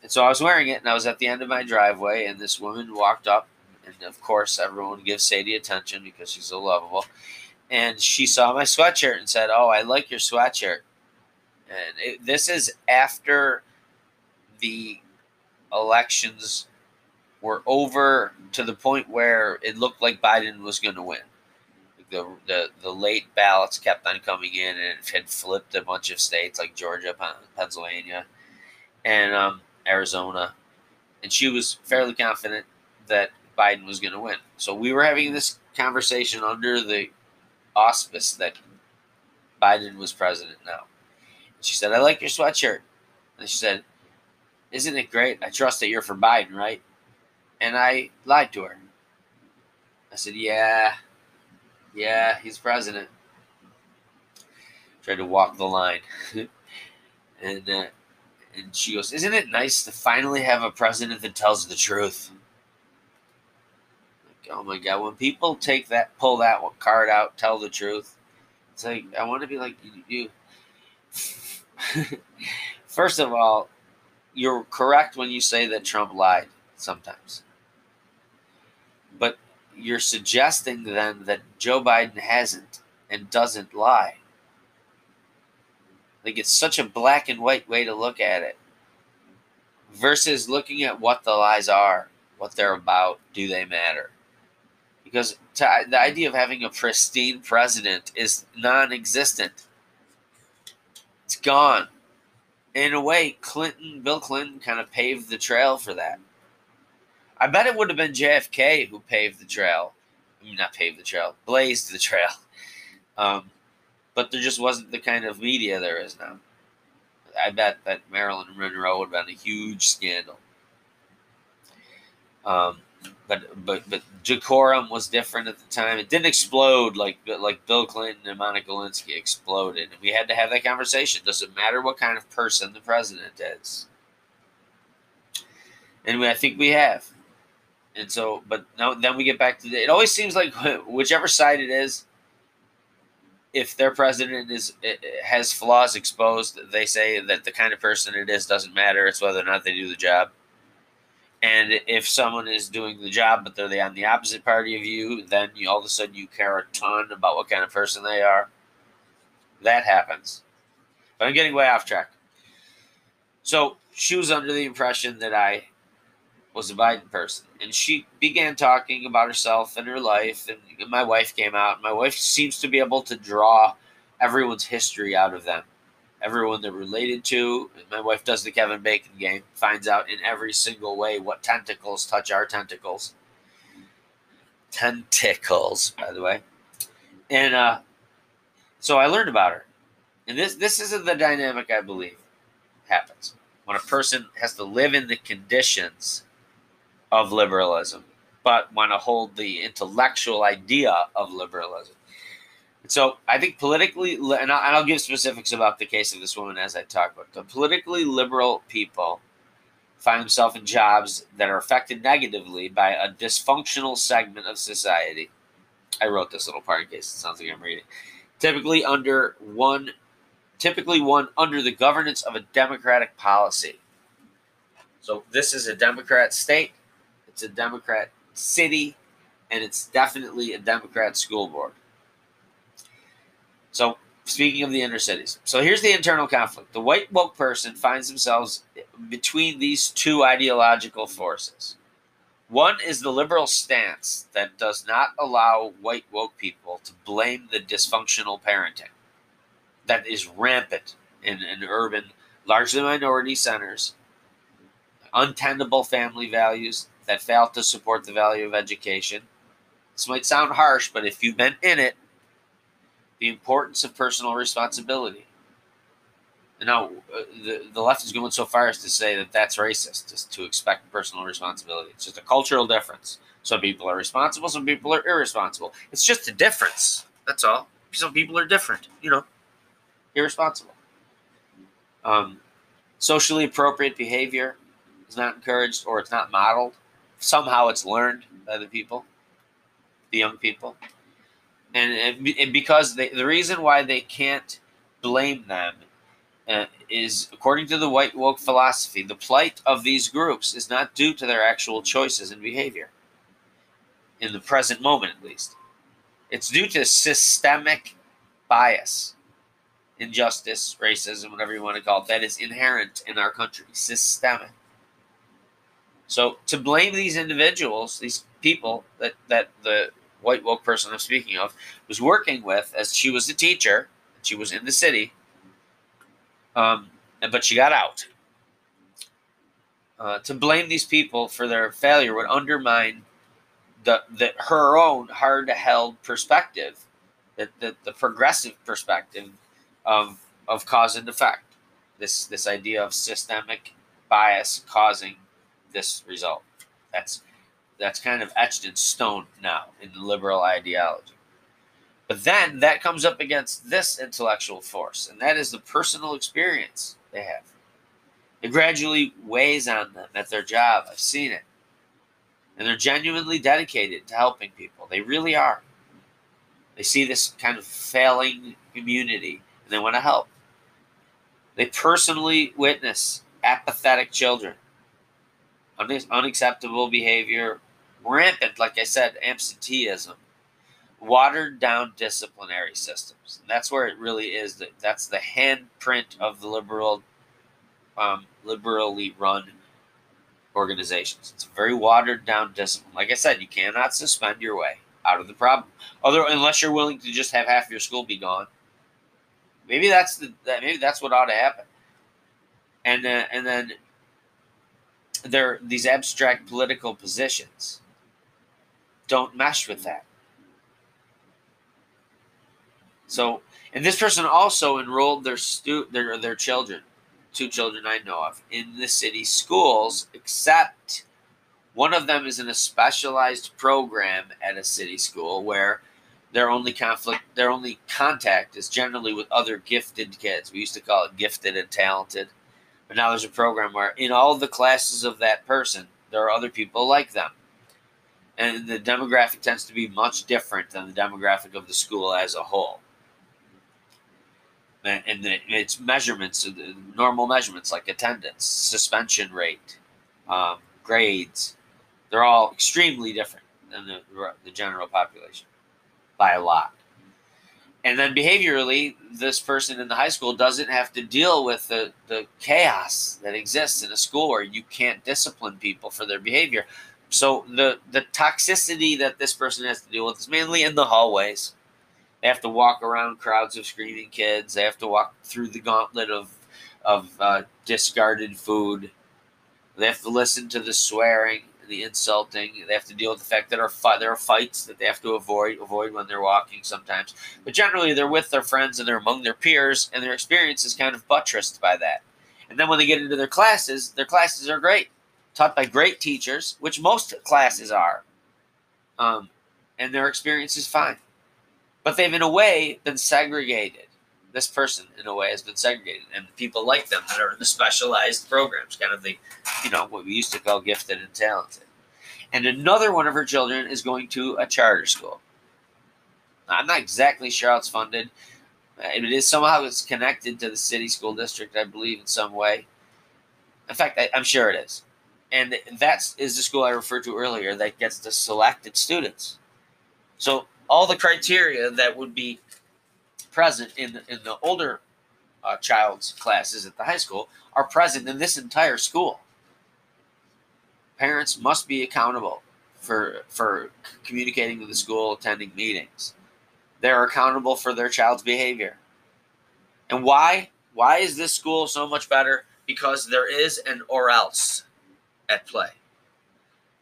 And so I was wearing it, and I was at the end of my driveway, and this woman walked up and of course, everyone gives Sadie attention because she's so lovable. And she saw my sweatshirt and said, "Oh, I like your sweatshirt." And it, this is after the elections were over to the point where it looked like Biden was going to win. The, the, the late ballots kept on coming in and it had flipped a bunch of states like Georgia, Pennsylvania, and um, Arizona. And she was fairly confident that Biden was going to win. So we were having this conversation under the auspice that Biden was president now. She said, I like your sweatshirt. And she said, Isn't it great? I trust that you're for Biden, right? And I lied to her. I said, Yeah, yeah, he's president. Tried to walk the line. and, uh, and she goes, Isn't it nice to finally have a president that tells the truth? Oh my god, when people take that, pull that card out, tell the truth, it's like I want to be like you. First of all, you're correct when you say that Trump lied sometimes, but you're suggesting then that Joe Biden hasn't and doesn't lie. Like it's such a black and white way to look at it versus looking at what the lies are, what they're about, do they matter? Because to, the idea of having a pristine president is non-existent. It's gone. In a way, Clinton, Bill Clinton, kind of paved the trail for that. I bet it would have been JFK who paved the trail. I mean, not paved the trail, blazed the trail. Um, but there just wasn't the kind of media there is now. I bet that Marilyn Monroe would have been a huge scandal. Um, but but but decorum was different at the time. It didn't explode like like Bill Clinton and Monica Lewinsky exploded. We had to have that conversation. Does it matter what kind of person the president is? And we, I think we have. And so, but now then we get back to the, it. Always seems like whichever side it is, if their president is has flaws exposed, they say that the kind of person it is doesn't matter. It's whether or not they do the job. And if someone is doing the job, but they're on the opposite party of you, then you, all of a sudden you care a ton about what kind of person they are. That happens. But I'm getting way off track. So she was under the impression that I was a Biden person. And she began talking about herself and her life. And my wife came out. My wife seems to be able to draw everyone's history out of them everyone they're related to. My wife does the Kevin Bacon game, finds out in every single way what tentacles touch our tentacles. Tentacles, by the way. And uh, so I learned about her. And this this is the dynamic I believe happens when a person has to live in the conditions of liberalism, but want to hold the intellectual idea of liberalism. So I think politically, and I'll, give specifics about the case of this woman as I talk about the politically liberal people find themselves in jobs that are affected negatively by a dysfunctional segment of society. I wrote this little part in case it sounds like I'm reading. Typically under one, typically one under the governance of a democratic policy. So this is a Democrat state. It's a Democrat city and it's definitely a Democrat school board. So, speaking of the inner cities, so here's the internal conflict. The white woke person finds themselves between these two ideological forces. One is the liberal stance that does not allow white woke people to blame the dysfunctional parenting that is rampant in, in urban, largely minority centers, untenable family values that fail to support the value of education. This might sound harsh, but if you've been in it, the importance of personal responsibility. And now, uh, the, the left is going so far as to say that that's racist, just to expect personal responsibility. It's just a cultural difference. Some people are responsible, some people are irresponsible. It's just a difference. That's all. Some people are different, you know, irresponsible. Um, socially appropriate behavior is not encouraged or it's not modeled. Somehow it's learned by the people, the young people. And, and because they, the reason why they can't blame them uh, is, according to the white woke philosophy, the plight of these groups is not due to their actual choices and behavior, in the present moment at least. It's due to systemic bias, injustice, racism, whatever you want to call it, that is inherent in our country. Systemic. So to blame these individuals, these people that, that the white woke person I'm speaking of was working with as she was a teacher, she was in the city, um, but she got out. Uh, to blame these people for their failure would undermine the, the her own hard held perspective, the, the, the progressive perspective of of cause and effect. This this idea of systemic bias causing this result. That's that's kind of etched in stone now in the liberal ideology. But then that comes up against this intellectual force, and that is the personal experience they have. It gradually weighs on them at their job. I've seen it. And they're genuinely dedicated to helping people. They really are. They see this kind of failing community and they want to help. They personally witness apathetic children, unacceptable behavior, rampant, like I said, absenteeism, watered down disciplinary systems. And that's where it really is. That that's the handprint of the liberal, um, liberally run organizations. It's a very watered down discipline. Like I said, you cannot suspend your way out of the problem, other unless you're willing to just have half your school be gone. Maybe that's the that maybe that's what ought to happen. And uh, and then there these abstract political positions don't mesh with that. So, and this person also enrolled their stu- their their children, two children I know of, in the city schools, except one of them is in a specialized program at a city school where their only conflict, their only contact is generally with other gifted kids. We used to call it gifted and talented. But now there's a program where in all the classes of that person, there are other people like them and the demographic tends to be much different than the demographic of the school as a whole. And, its measurements, normal measurements like attendance, suspension rate, um, grades, they're all extremely different than the, the general population by a lot. And then behaviorally, this person in the high school doesn't have to deal with the, the chaos that exists in a school where you can't discipline people for their behavior. So the the toxicity that this person has to deal with is mainly in the hallways. They have to walk around crowds of screaming kids. They have to walk through the gauntlet of of uh, discarded food. They have to listen to the swearing, the insulting. They have to deal with the fact that are there are fights that they have to avoid avoid when they're walking sometimes. But generally, they're with their friends and they're among their peers, and their experience is kind of buttressed by that. And then when they get into their classes, their classes are great taught by great teachers, which most classes are, um, and their experience is fine. But they've, in a way, been segregated. This person, in a way, has been segregated, and the people like them that are in the specialized programs, kind of the, you know, what we used to call gifted and talented. And another one of her children is going to a charter school. Now, I'm not exactly sure how it's funded. It is somehow it's connected to the city school district, I believe, in some way. In fact, I, I'm sure it is and that's the school I referred to earlier that gets the selected students. So all the criteria that would be present in the, in the older uh, child's classes at the high school are present in this entire school. Parents must be accountable for for communicating with the school, attending meetings. They're accountable for their child's behavior. And why? Why is this school so much better? Because there is an or else at play.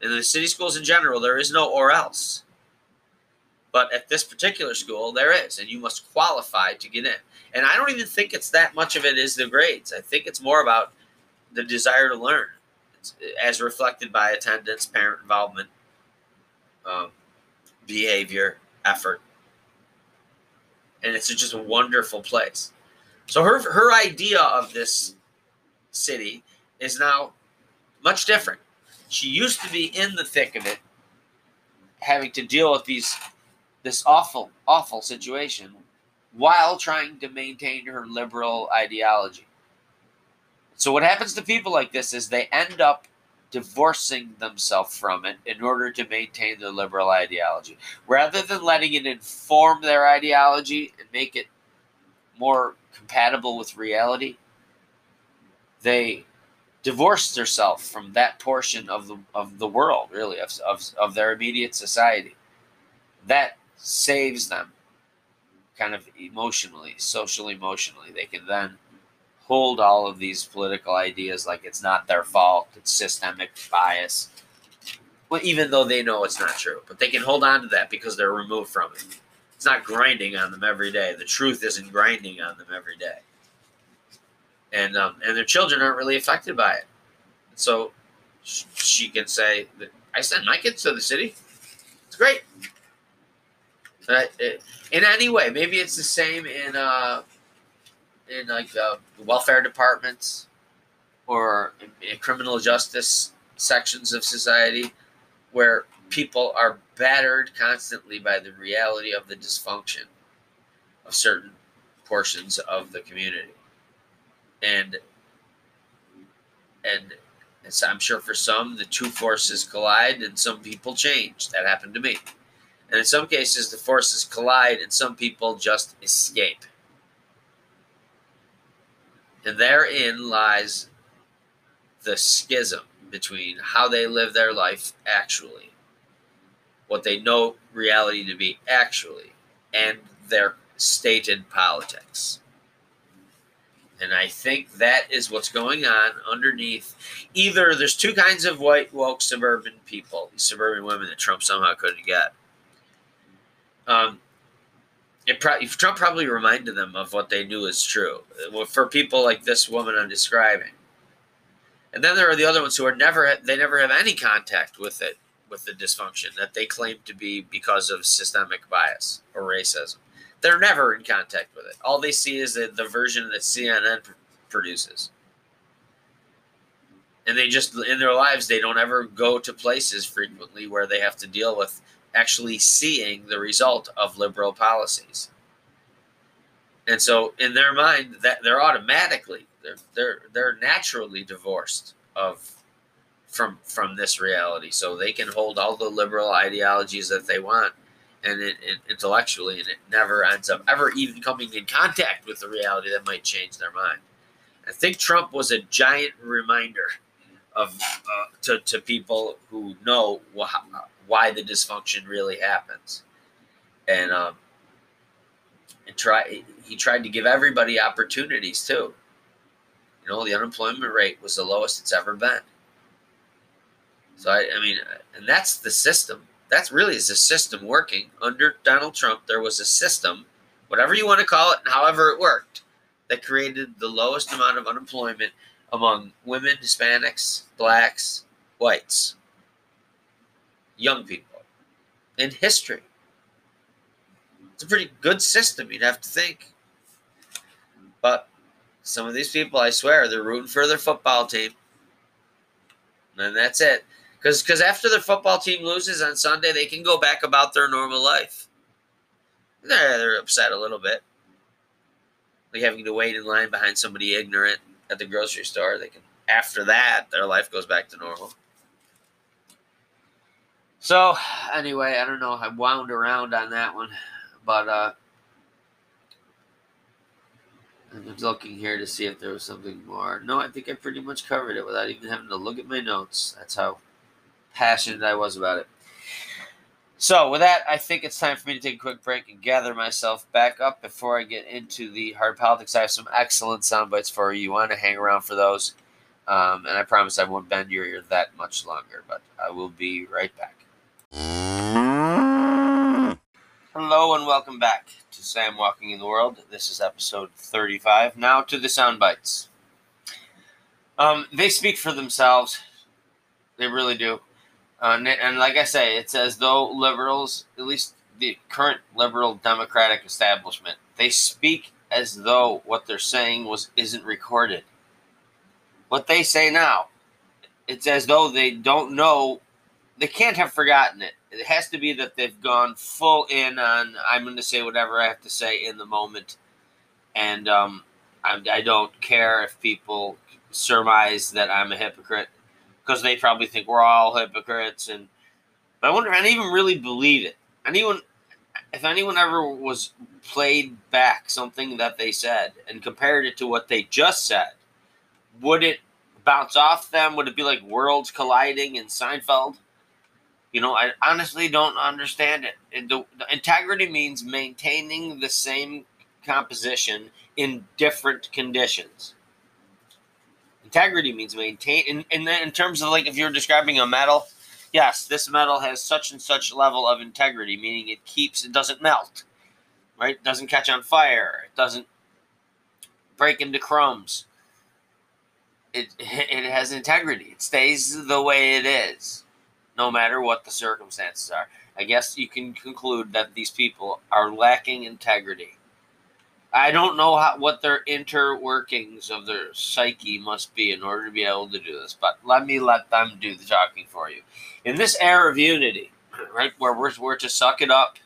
In the city schools in general, there is no or else. But at this particular school, there is, and you must qualify to get in. And I don't even think it's that much of it is the grades. I think it's more about the desire to learn, as reflected by attendance, parent involvement, um, behavior, effort. And it's just a wonderful place. So her her idea of this city is now much different. She used to be in the thick of it, having to deal with these this awful, awful situation while trying to maintain her liberal ideology. So what happens to people like this is they end up divorcing themselves from it in order to maintain their liberal ideology. Rather than letting it inform their ideology and make it more compatible with reality, they divorced themselves from that portion of the of the world, really, of, of, of their immediate society. That saves them kind of emotionally, social emotionally. They can then hold all of these political ideas like it's not their fault, it's systemic bias. Well, even though they know it's not true, but they can hold on to that because they're removed from it. It's not grinding on them every day. The truth isn't grinding on them every day, and um, and their children aren't really affected by it. So she can say that I send my kids to the city. It's great. Uh, in any way, maybe it's the same in uh, in like uh, welfare departments or in, in criminal justice sections of society where people are battered constantly by the reality of the dysfunction of certain portions of the community and and i'm sure for some the two forces collide and some people change that happened to me and in some cases, the forces collide and some people just escape. And therein lies the schism between how they live their life actually, what they know reality to be actually, and their stated politics. And I think that is what's going on underneath. Either there's two kinds of white woke suburban people, these suburban women that Trump somehow couldn't get um, it pro- Trump probably reminded them of what they knew is true for people like this woman I'm describing. And then there are the other ones who are never they never have any contact with it with the dysfunction that they claim to be because of systemic bias or racism. They're never in contact with it. All they see is the, the version that CNN pr- produces. And they just in their lives they don't ever go to places frequently where they have to deal with actually seeing the result of liberal policies. And so in their mind that they're automatically they're they're they're naturally divorced of from from this reality so they can hold all the liberal ideologies that they want and it, intellectually and it never ends up ever even coming in contact with the reality that might change their mind i think trump was a giant reminder of uh, to, to people who know why the dysfunction really happens. And um, and try he tried to give everybody opportunities too. You know, the unemployment rate was the lowest it's ever been. So I, I mean, and that's the system. That's really is a system working under Donald Trump. There was a system, whatever you want to call it, and however it worked, that created the lowest amount of unemployment among women, Hispanics, blacks, whites young people in history. It's a pretty good system, you'd have to think. But some of these people, I swear, they're rooting for their football team. And that's it. Because because after their football team loses on Sunday, they can go back about their normal life. They're, they're upset a little bit. Like having to wait in line behind somebody ignorant at the grocery store. They can after that, their life goes back to normal. So anyway, I don't know. I wound around on that one, but uh, I'm looking here to see if there was something more. No, I think I pretty much covered it without even having to look at my notes. That's how passionate I was about it. So, with that, I think it's time for me to take a quick break and gather myself back up before I get into the hard politics. I have some excellent sound bites for you. You want to hang around for those. Um, and I promise I won't bend your ear that much longer, but I will be right back. Hello and welcome back to Sam Walking in the World. This is episode 35. Now to the sound bites. Um, they speak for themselves. They really do. Uh, and, like I say, it's as though liberals, at least the current liberal democratic establishment, they speak as though what they're saying was isn't recorded. What they say now, it's as though they don't know. They can't have forgotten it. It has to be that they've gone full in on. I'm going to say whatever I have to say in the moment, and um, I, I don't care if people surmise that I'm a hypocrite because they probably think we're all hypocrites. And but I wonder if of them really believe it. Anyone, if anyone ever was played back something that they said and compared it to what they just said, would it bounce off them? Would it be like worlds colliding in Seinfeld? You know, I honestly don't understand it. it the, the integrity means maintaining the same composition in different conditions integrity means maintain in, in, in terms of like if you're describing a metal yes this metal has such and such level of integrity meaning it keeps it doesn't melt right? It doesn't catch on fire it doesn't break into crumbs. It, it has integrity it stays the way it is no matter what the circumstances are. I guess you can conclude that these people are lacking integrity I don't know how, what their interworkings of their psyche must be in order to be able to do this, but let me let them do the talking for you. In this era of unity, right, where we're, we're to suck it up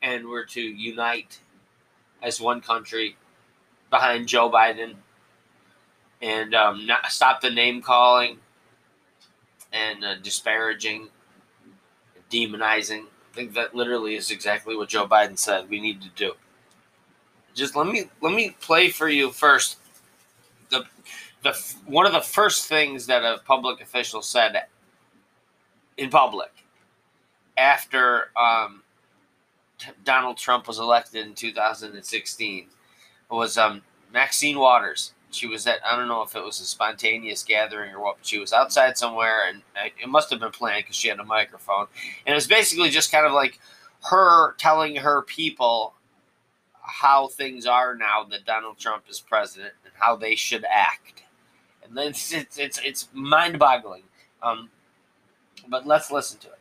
and we're to unite as one country behind Joe Biden and um, not, stop the name calling and uh, disparaging, demonizing. I think that literally is exactly what Joe Biden said we need to do just let me let me play for you first the the one of the first things that a public official said in public after um, Donald Trump was elected in 2016 was um, Maxine Waters. She was at I don't know if it was a spontaneous gathering or what, but she was outside somewhere, and it must have been planned because she had a microphone, and it was basically just kind of like her telling her people how things are now that Donald Trump is president and how they should act. And then it's it's it's, it's mind boggling. Um, but let's listen to it.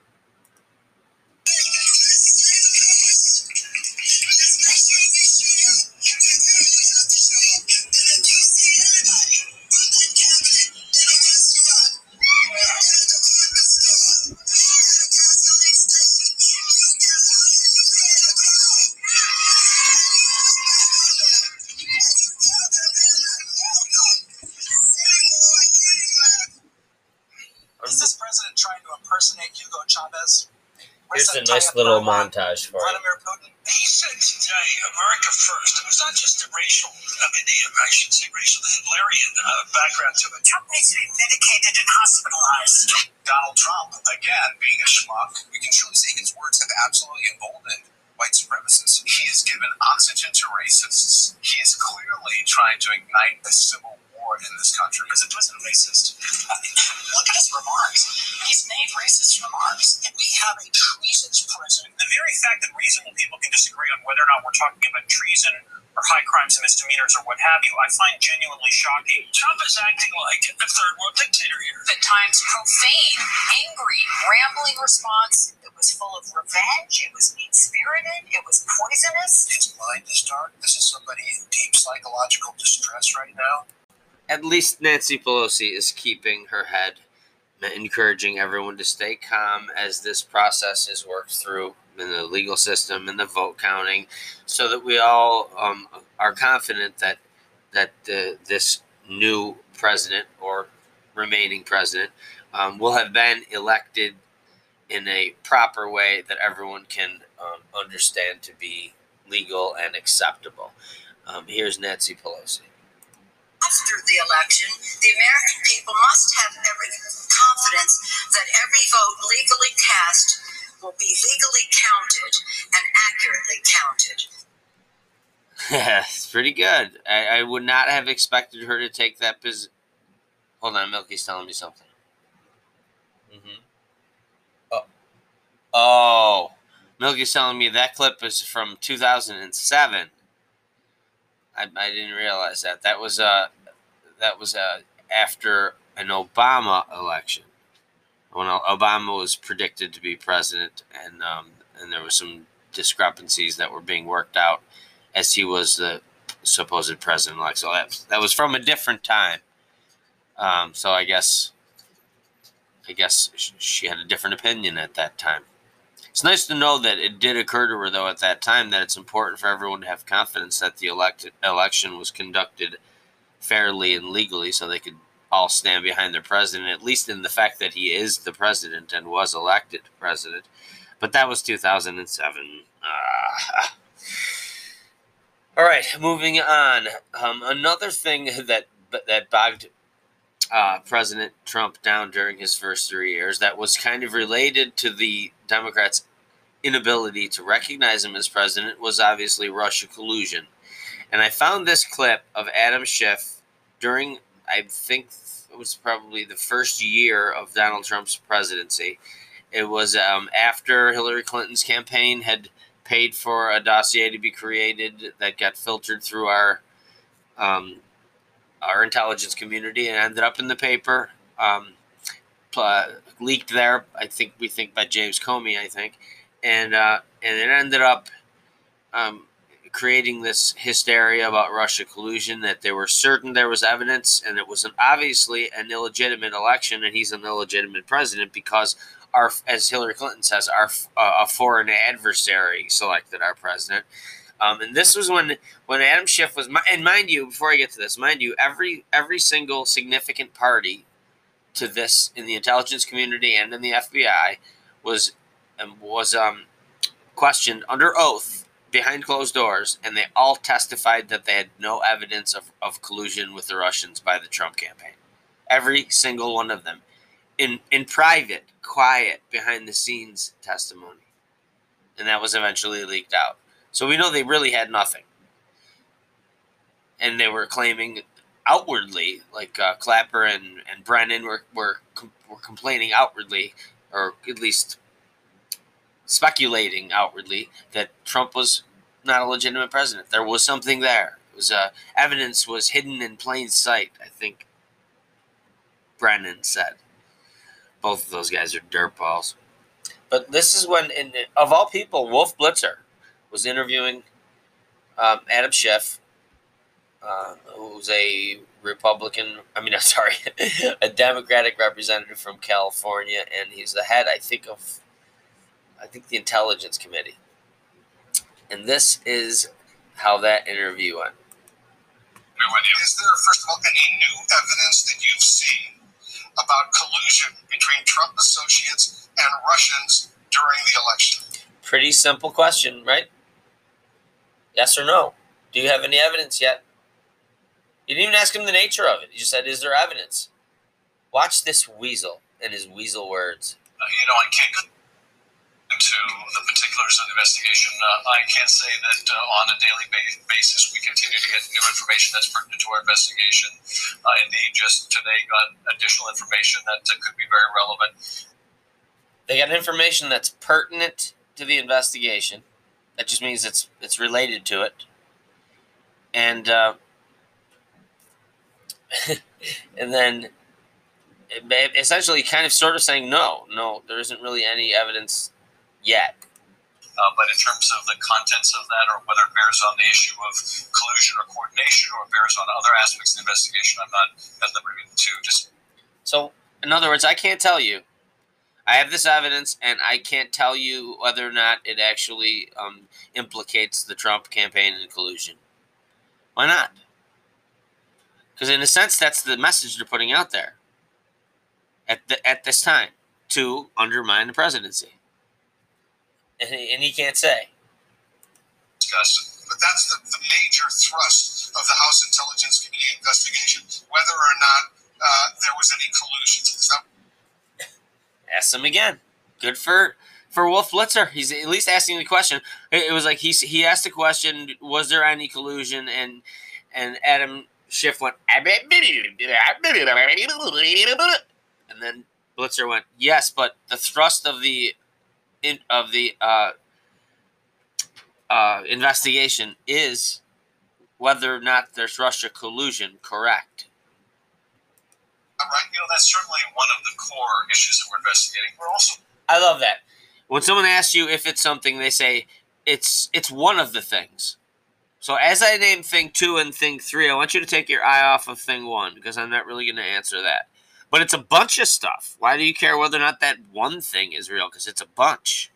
Here's a nice little montage for you. Vladimir Putin. He said today, America first. It was not just the racial, I mean, the, I should say racial, the Hitlerian uh, background to it. Trump needs to be medicated and hospitalized. Donald Trump, again, being a schmuck, we can truly say his words have absolutely emboldened white supremacists. He has given oxygen to racists. He is clearly trying to ignite a civil war in this country. Is the president racist? Look at his remarks. He's made racist remarks. And we have a treasonous president. The very fact that reasonable people can disagree on whether or not we're talking about treason or high crimes and misdemeanors or what have you, I find genuinely shocking. Trump is acting like a third world dictator here. At times, profane, angry, rambling response. It was full of revenge. It was mean spirited. It was poisonous. His mind is dark. This is somebody in deep psychological distress right now. At least Nancy Pelosi is keeping her head, encouraging everyone to stay calm as this process is worked through in the legal system and the vote counting, so that we all um, are confident that that the, this new president or remaining president um, will have been elected in a proper way that everyone can um, understand to be legal and acceptable. Um, here's Nancy Pelosi. After the election, the American people must have every confidence that every vote legally cast will be legally counted and accurately counted. it's pretty good. I, I, would not have expected her to take that position. Hold on, Milky's telling me something. Mm-hmm. Oh. oh, Milky's telling me that clip is from 2007. I, I didn't realize that. That was uh, that was uh, after an Obama election when Obama was predicted to be president, and um, and there were some discrepancies that were being worked out as he was the supposed president elect. So that, that was from a different time. Um, so I guess I guess she had a different opinion at that time. It's nice to know that it did occur to her, though, at that time, that it's important for everyone to have confidence that the elected election was conducted fairly and legally, so they could all stand behind their president, at least in the fact that he is the president and was elected president. But that was 2007. Uh, all right, moving on. Um, another thing that that bogged uh, President Trump down during his first three years that was kind of related to the Democrats' inability to recognize him as president was obviously Russia collusion. And I found this clip of Adam Schiff during I think it was probably the first year of Donald Trump's presidency. It was um, after Hillary Clinton's campaign had paid for a dossier to be created that got filtered through our um, our intelligence community and ended up in the paper, um, leaked there. I think we think by James Comey, I think, and uh, and it ended up um, creating this hysteria about Russia collusion that they were certain there was evidence and it was an, obviously an illegitimate election and he's an illegitimate president because our as Hillary Clinton says our uh, a foreign adversary selected our president. Um, and this was when when Adam Schiff was and mind you before I get to this mind you every every single significant party to this in the intelligence community and in the FBI was um, was um, questioned under oath behind closed doors, and they all testified that they had no evidence of, of collusion with the Russians by the Trump campaign. Every single one of them. In, in private, quiet, behind the scenes testimony. And that was eventually leaked out. So we know they really had nothing. And they were claiming outwardly, like uh, Clapper and, and Brennan were, were, were complaining outwardly, or at least speculating outwardly that Trump was not a legitimate president. There was something there. It was uh, evidence was hidden in plain sight. I think Brennan said. Both of those guys are dirtballs. But this is when, in, of all people, Wolf Blitzer was interviewing um, Adam Schiff, uh, who's a Republican, I mean, I'm sorry, a Democratic representative from California, and he's the head, I think, of I think the Intelligence Committee. And this is how that interview went. Is there, first of all, any new evidence that you've seen about collusion between Trump associates and Russians during the election? Pretty simple question, right? Yes or no? Do you have any evidence yet? You didn't even ask him the nature of it. You just said, Is there evidence? Watch this weasel and his weasel words. Uh, you know, I can't go into the particulars of the investigation. Uh, I can't say that uh, on a daily ba- basis, we continue to get new information that's pertinent to our investigation. Uh, indeed, just today got additional information that uh, could be very relevant. They got information that's pertinent to the investigation. That just means it's it's related to it, and uh, and then essentially kind of sort of saying no, no, there isn't really any evidence yet. Uh, but in terms of the contents of that, or whether it bears on the issue of collusion or coordination, or bears on other aspects of the investigation, I'm not at liberty to just. So, in other words, I can't tell you. I have this evidence, and I can't tell you whether or not it actually um, implicates the Trump campaign in collusion. Why not? Because in a sense, that's the message they're putting out there at the, at this time. to undermine the presidency. And he, and he can't say. discussed. But that's the, the major thrust of the House Intelligence Committee investigation, whether or not uh, there was any collusion. Is that Ask him again. Good for for Wolf Blitzer. He's at least asking the question. It, it was like he he asked the question: Was there any collusion? And and Adam Schiff went, and then Blitzer went, yes, but the thrust of the in, of the uh, uh, investigation is whether or not there's Russia collusion. Correct. Right? You know, that's certainly one of the core issues that we're investigating. We're also I love that. When someone asks you if it's something, they say it's it's one of the things. So as I name thing two and thing three, I want you to take your eye off of thing one because I'm not really going to answer that. But it's a bunch of stuff. Why do you care whether or not that one thing is real? Because it's a bunch.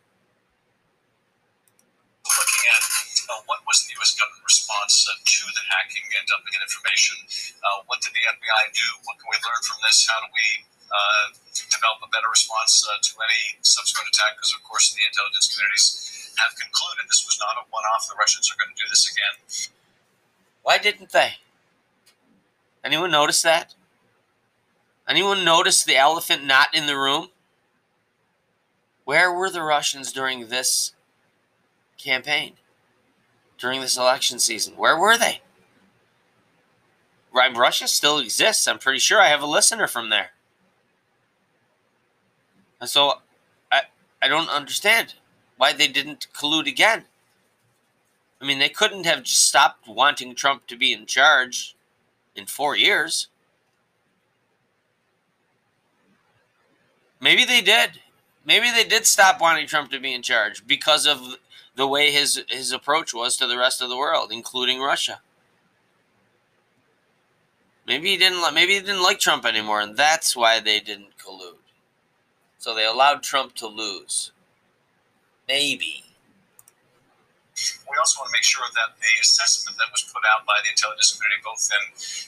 looking at uh, what was the U.S. government response uh, to the hacking and dumping of information. Uh, what did the FBI do? What can we learn from this? How do we uh, develop a better response uh, to any subsequent attack? Because, of course, the intelligence communities have concluded this was not a one-off. The Russians are going to do this again. Why didn't they? Anyone notice that? Anyone notice the elephant not in the room? Where were the Russians during this campaign? During this election season? Where were they? Russia still exists. I'm pretty sure I have a listener from there. And so I I don't understand why they didn't collude again. I mean, they couldn't have just stopped wanting Trump to be in charge in four years. Maybe they did. Maybe they did stop wanting Trump to be in charge because of the way his his approach was to the rest of the world, including Russia. Maybe he didn't. li- Maybe he didn't like Trump anymore, and that's why they didn't collude. So they allowed Trump to lose. Maybe. We also want to make sure that the assessment that was put out by the intelligence community, both in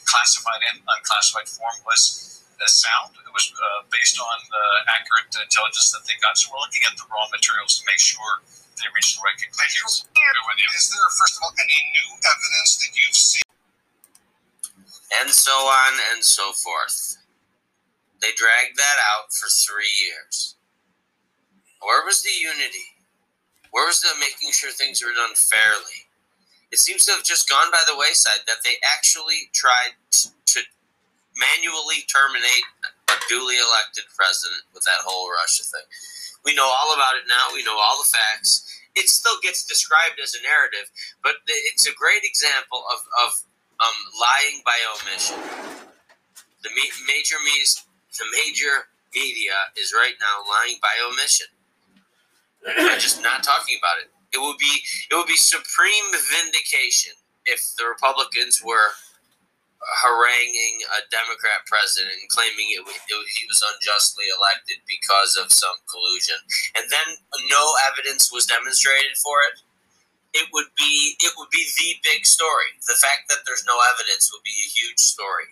classified and unclassified form, was uh, sound. It was uh, based on the accurate intelligence that they got. So we're looking at the raw materials to make sure the right conclusions. Is there, first of all, any new evidence that you've seen? and so on and so forth. They dragged that out for three years. Where was the unity? Where was the making sure things were done fairly? It seems to have just gone by the wayside that they actually tried t- to manually terminate a duly elected president with that whole Russia thing. We know all about it now. We know all the facts. It still gets described as a narrative, but it's a great example of, of um, lying by omission. The me- major me's, the major media is right now lying by omission. They're just not talking about it. It would be it would be supreme vindication if the Republicans were haranguing a Democrat president and claiming it, it, he was unjustly elected because of some collusion, and then no evidence was demonstrated for it it would be it would be the big story. The fact that there's no evidence would be a huge story.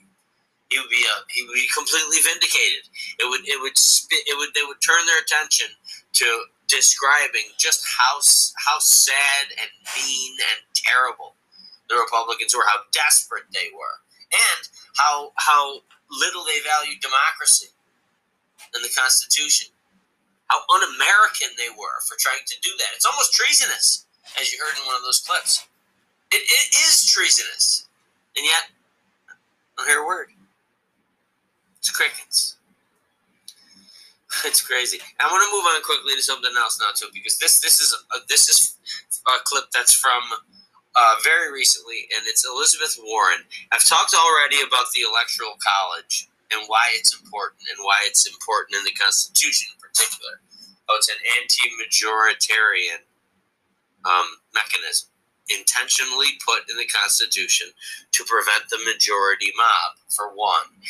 He would be a, he would be completely vindicated. It would it would spit, it would they would turn their attention to describing just how how sad and mean and terrible the Republicans were, how desperate they were, and how how little they valued democracy and the Constitution. How un-American they were for trying to do that. It's almost treasonous as you heard in one of those clips. It, it is treasonous. And yet, I don't hear a word. It's crickets. It's crazy. I want to move on quickly to something else now too, because this this is a, this is a clip that's from uh, very recently, and it's Elizabeth Warren. I've talked already about the Electoral College and why it's important, and why it's important in the Constitution in particular. Oh, it's an anti-majoritarian um, mechanism intentionally put in the Constitution to prevent the majority mob, for one,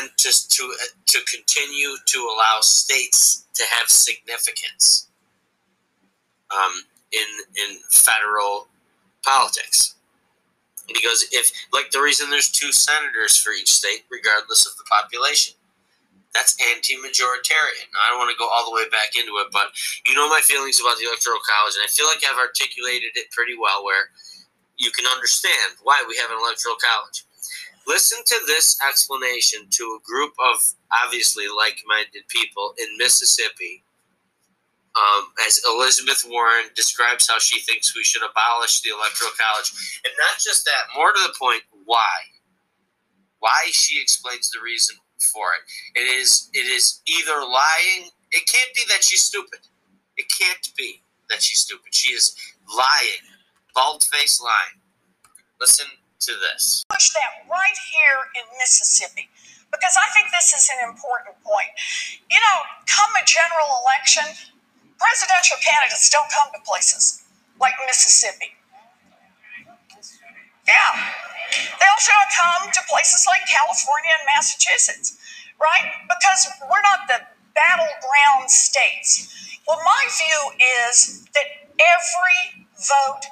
and just to to continue to allow states to have significance um, in in federal politics. Goes, if like the reason there's two senators for each state, regardless of the population. That's anti-majoritarian. I don't want to go all the way back into it, but you know my feelings about the electoral college, and I feel like I've articulated it pretty well. Where you can understand why we have an electoral college. Listen to this explanation to a group of obviously like-minded people in Mississippi um, as Elizabeth Warren describes how she thinks we should abolish the Electoral College. And not just that, more to the point, why? Why she explains the reason for it. It is it is either lying. It can't be that she's stupid. It can't be that she's stupid. She is lying, bald faced lying. Listen to this. Push that right here in Mississippi because I think this is an important point. You know, come a general election, presidential candidates don't come to places like Mississippi. Yeah. They also come to places like California and Massachusetts, right? Because we're not the battleground states. Well, my view is that every vote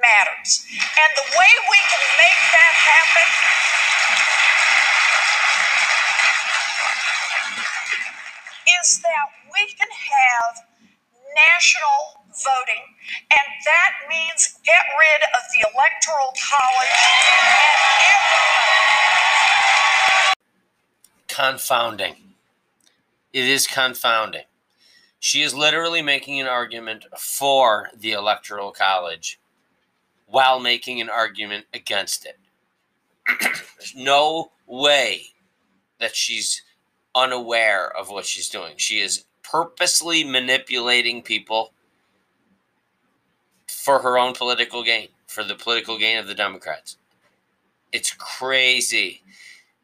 matters. And the way we can make that happen is that we can have national voting, and that means get rid of the electoral college Confounding. It is confounding. She is literally making an argument for the electoral college while making an argument against it. There's no way that she's unaware of what she's doing. She is purposely manipulating people for her own political gain, for the political gain of the Democrats. It's crazy.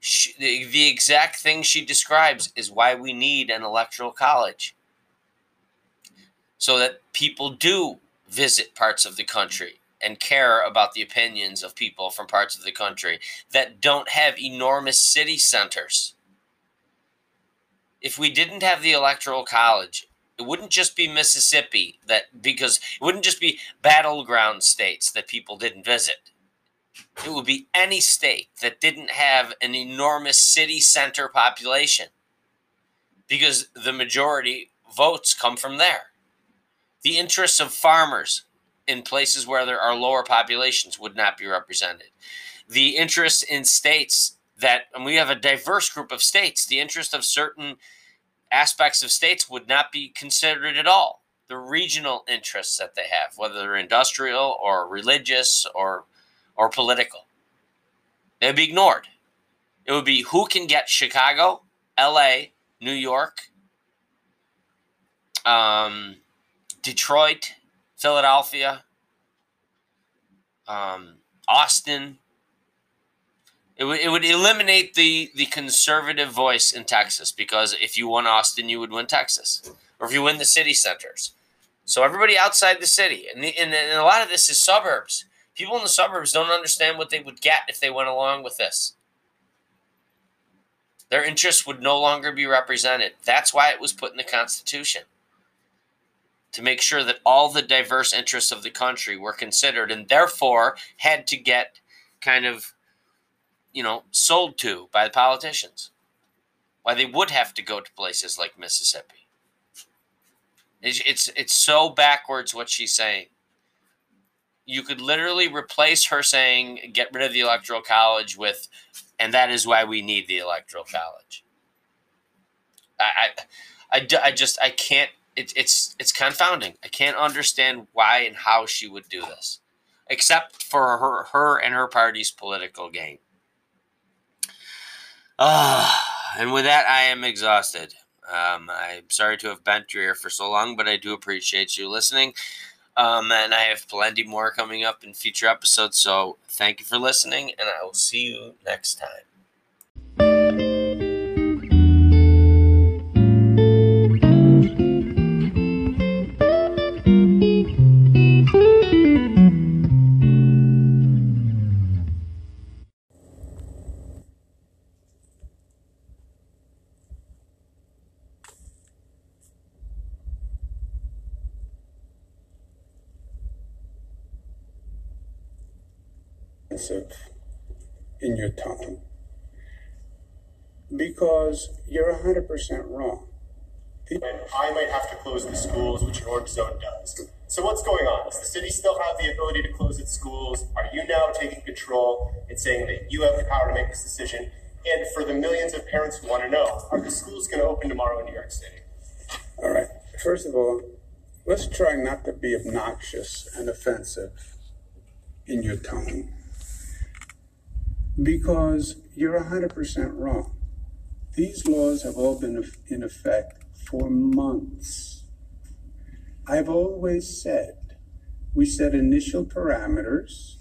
She, the, the exact thing she describes is why we need an electoral college. So that people do visit parts of the country and care about the opinions of people from parts of the country that don't have enormous city centers if we didn't have the electoral college, it wouldn't just be Mississippi that because it wouldn't just be battleground states that people didn't visit. It would be any state that didn't have an enormous city center population because the majority votes come from there. The interests of farmers in places where there are lower populations would not be represented. The interests in states that, and we have a diverse group of states, the interest of certain aspects of states would not be considered at all. The regional interests that they have, whether they're industrial or religious or or political, they would be ignored. It would be who can get Chicago, L.A., New York, um, Detroit, Philadelphia, um, Austin, it would, it would eliminate the, the conservative voice in Texas because if you won Austin, you would win Texas, or if you win the city centers. So everybody outside the city, and, the, and, and a lot of this is suburbs. People in the suburbs don't understand what they would get if they went along with this. Their interests would no longer be represented. That's why it was put in the Constitution to make sure that all the diverse interests of the country were considered and therefore had to get kind of you know, sold to by the politicians. Why they would have to go to places like Mississippi. It's, it's, it's so backwards what she's saying. You could literally replace her saying, get rid of the Electoral College with, and that is why we need the Electoral College. I, I, I, I just, I can't, it, it's, it's confounding. I can't understand why and how she would do this, except for her, her and her party's political gain. Ah, and with that, I am exhausted. Um, I'm sorry to have bent your ear for so long, but I do appreciate you listening. Um, and I have plenty more coming up in future episodes. So thank you for listening, and I will see you next time. In your tone. Because you're 100% wrong. And I might have to close the schools, which your zone does. So what's going on? Does the city still have the ability to close its schools? Are you now taking control and saying that you have the power to make this decision? And for the millions of parents who want to know, are the schools going to open tomorrow in New York City? All right. First of all, let's try not to be obnoxious and offensive in your tone. Because you're 100% wrong. These laws have all been in effect for months. I've always said we set initial parameters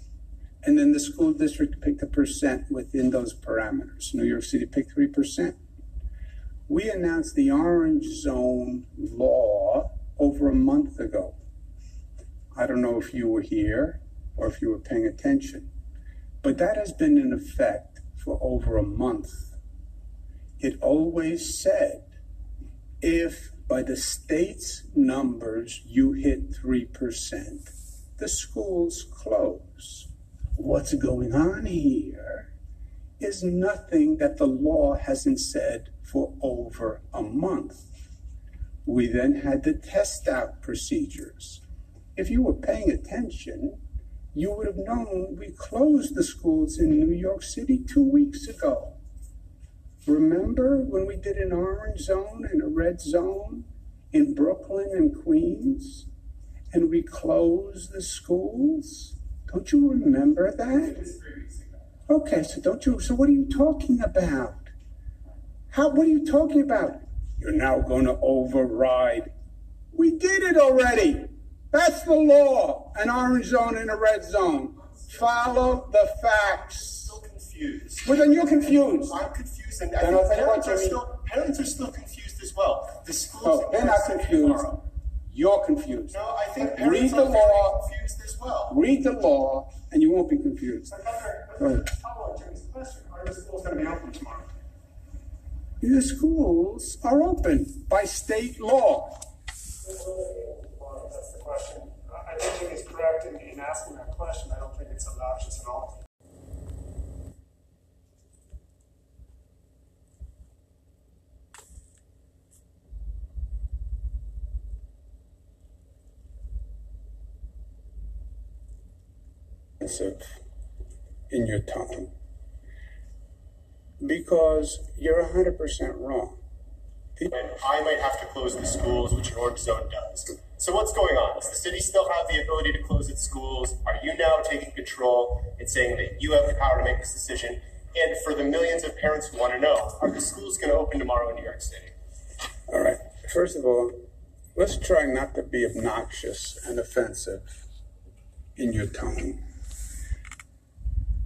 and then the school district picked a percent within those parameters. New York City picked 3%. We announced the orange zone law over a month ago. I don't know if you were here or if you were paying attention, but that has been in effect for over a month. It always said if by the state's numbers you hit 3%, the schools close. What's going on here is nothing that the law hasn't said for over a month. We then had the test out procedures. If you were paying attention, you would have known we closed the schools in New York City two weeks ago. Remember when we did an orange zone and a red zone in Brooklyn and Queens? And we closed the schools? Don't you remember that? Okay, so don't you, so what are you talking about? How, what are you talking about? You're now going to override. We did it already. That's the law. An orange zone and a red zone. Follow the facts. Still confused. Well, then you're confused. I'm confused, and I Then think parents are still parents are still confused as well. The schools oh, they're not confused. tomorrow. You're confused. No, I think Read parents the are very law. confused as well. Read the law, and you won't be confused. But Governor, Go ahead. follow up Jimmy's question. Are the schools going to be open tomorrow? The schools are open by state law. That's the question. Uh, I I think Jimmy's correct in, in asking that question. I don't think it's obnoxious at all. offensive in your tone because you're 100% wrong. I might have to close the schools, which your orange zone does. So what's going on? Does the city still have the ability to close its schools? Are you now taking control and saying that you have the power to make this decision? And for the millions of parents who want to know, are the schools going to open tomorrow in New York City? All right. First of all, let's try not to be obnoxious and offensive in your tone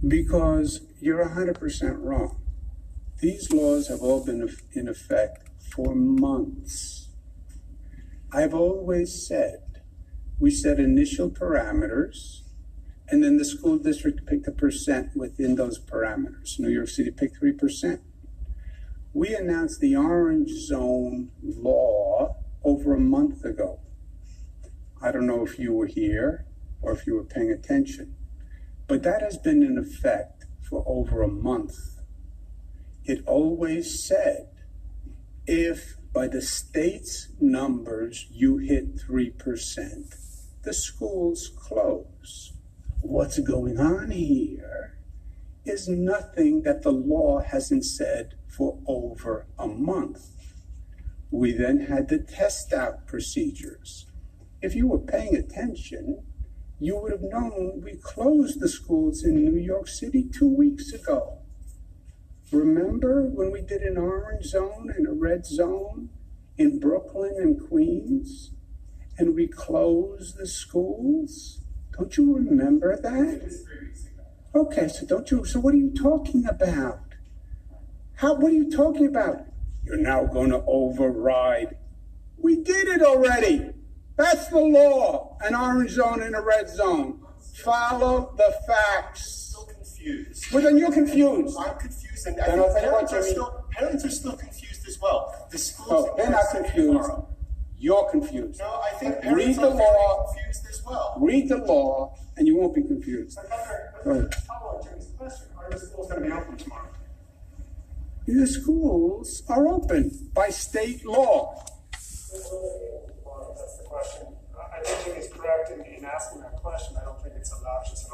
because you're 100% wrong. These laws have all been in effect for months. I've always said we set initial parameters and then the school district picked a percent within those parameters. New York City picked 3%. We announced the orange zone law over a month ago. I don't know if you were here or if you were paying attention, but that has been in effect for over a month. It always said if by the state's numbers you hit 3%, the schools close. What's going on here is nothing that the law hasn't said for over a month. We then had the test out procedures. If you were paying attention, you would have known we closed the schools in New York City two weeks ago. Remember when we did an orange zone and a red zone in Brooklyn and Queens? And we closed the schools? Don't you remember that? Okay, so don't you, so what are you talking about? How, what are you talking about? You're now going to override. We did it already. That's the law. An orange zone and a red zone. Follow the facts. Still confused. Well, then you're confused. I'm confused, and I I'll think tell what, parents are Jimmy. still parents are still confused as well. The schools. Oh, in they're not confused. tomorrow. You're confused. No, I think Read parents the are very law. confused as well. Read the law, and you won't be confused. But Governor, Go ahead. follow up Jimmy's question. Are the schools going to be open tomorrow? The schools are open by state law. Well, that's the question. I I think Jimmy's correct in, in asking that question. I don't think it's obnoxious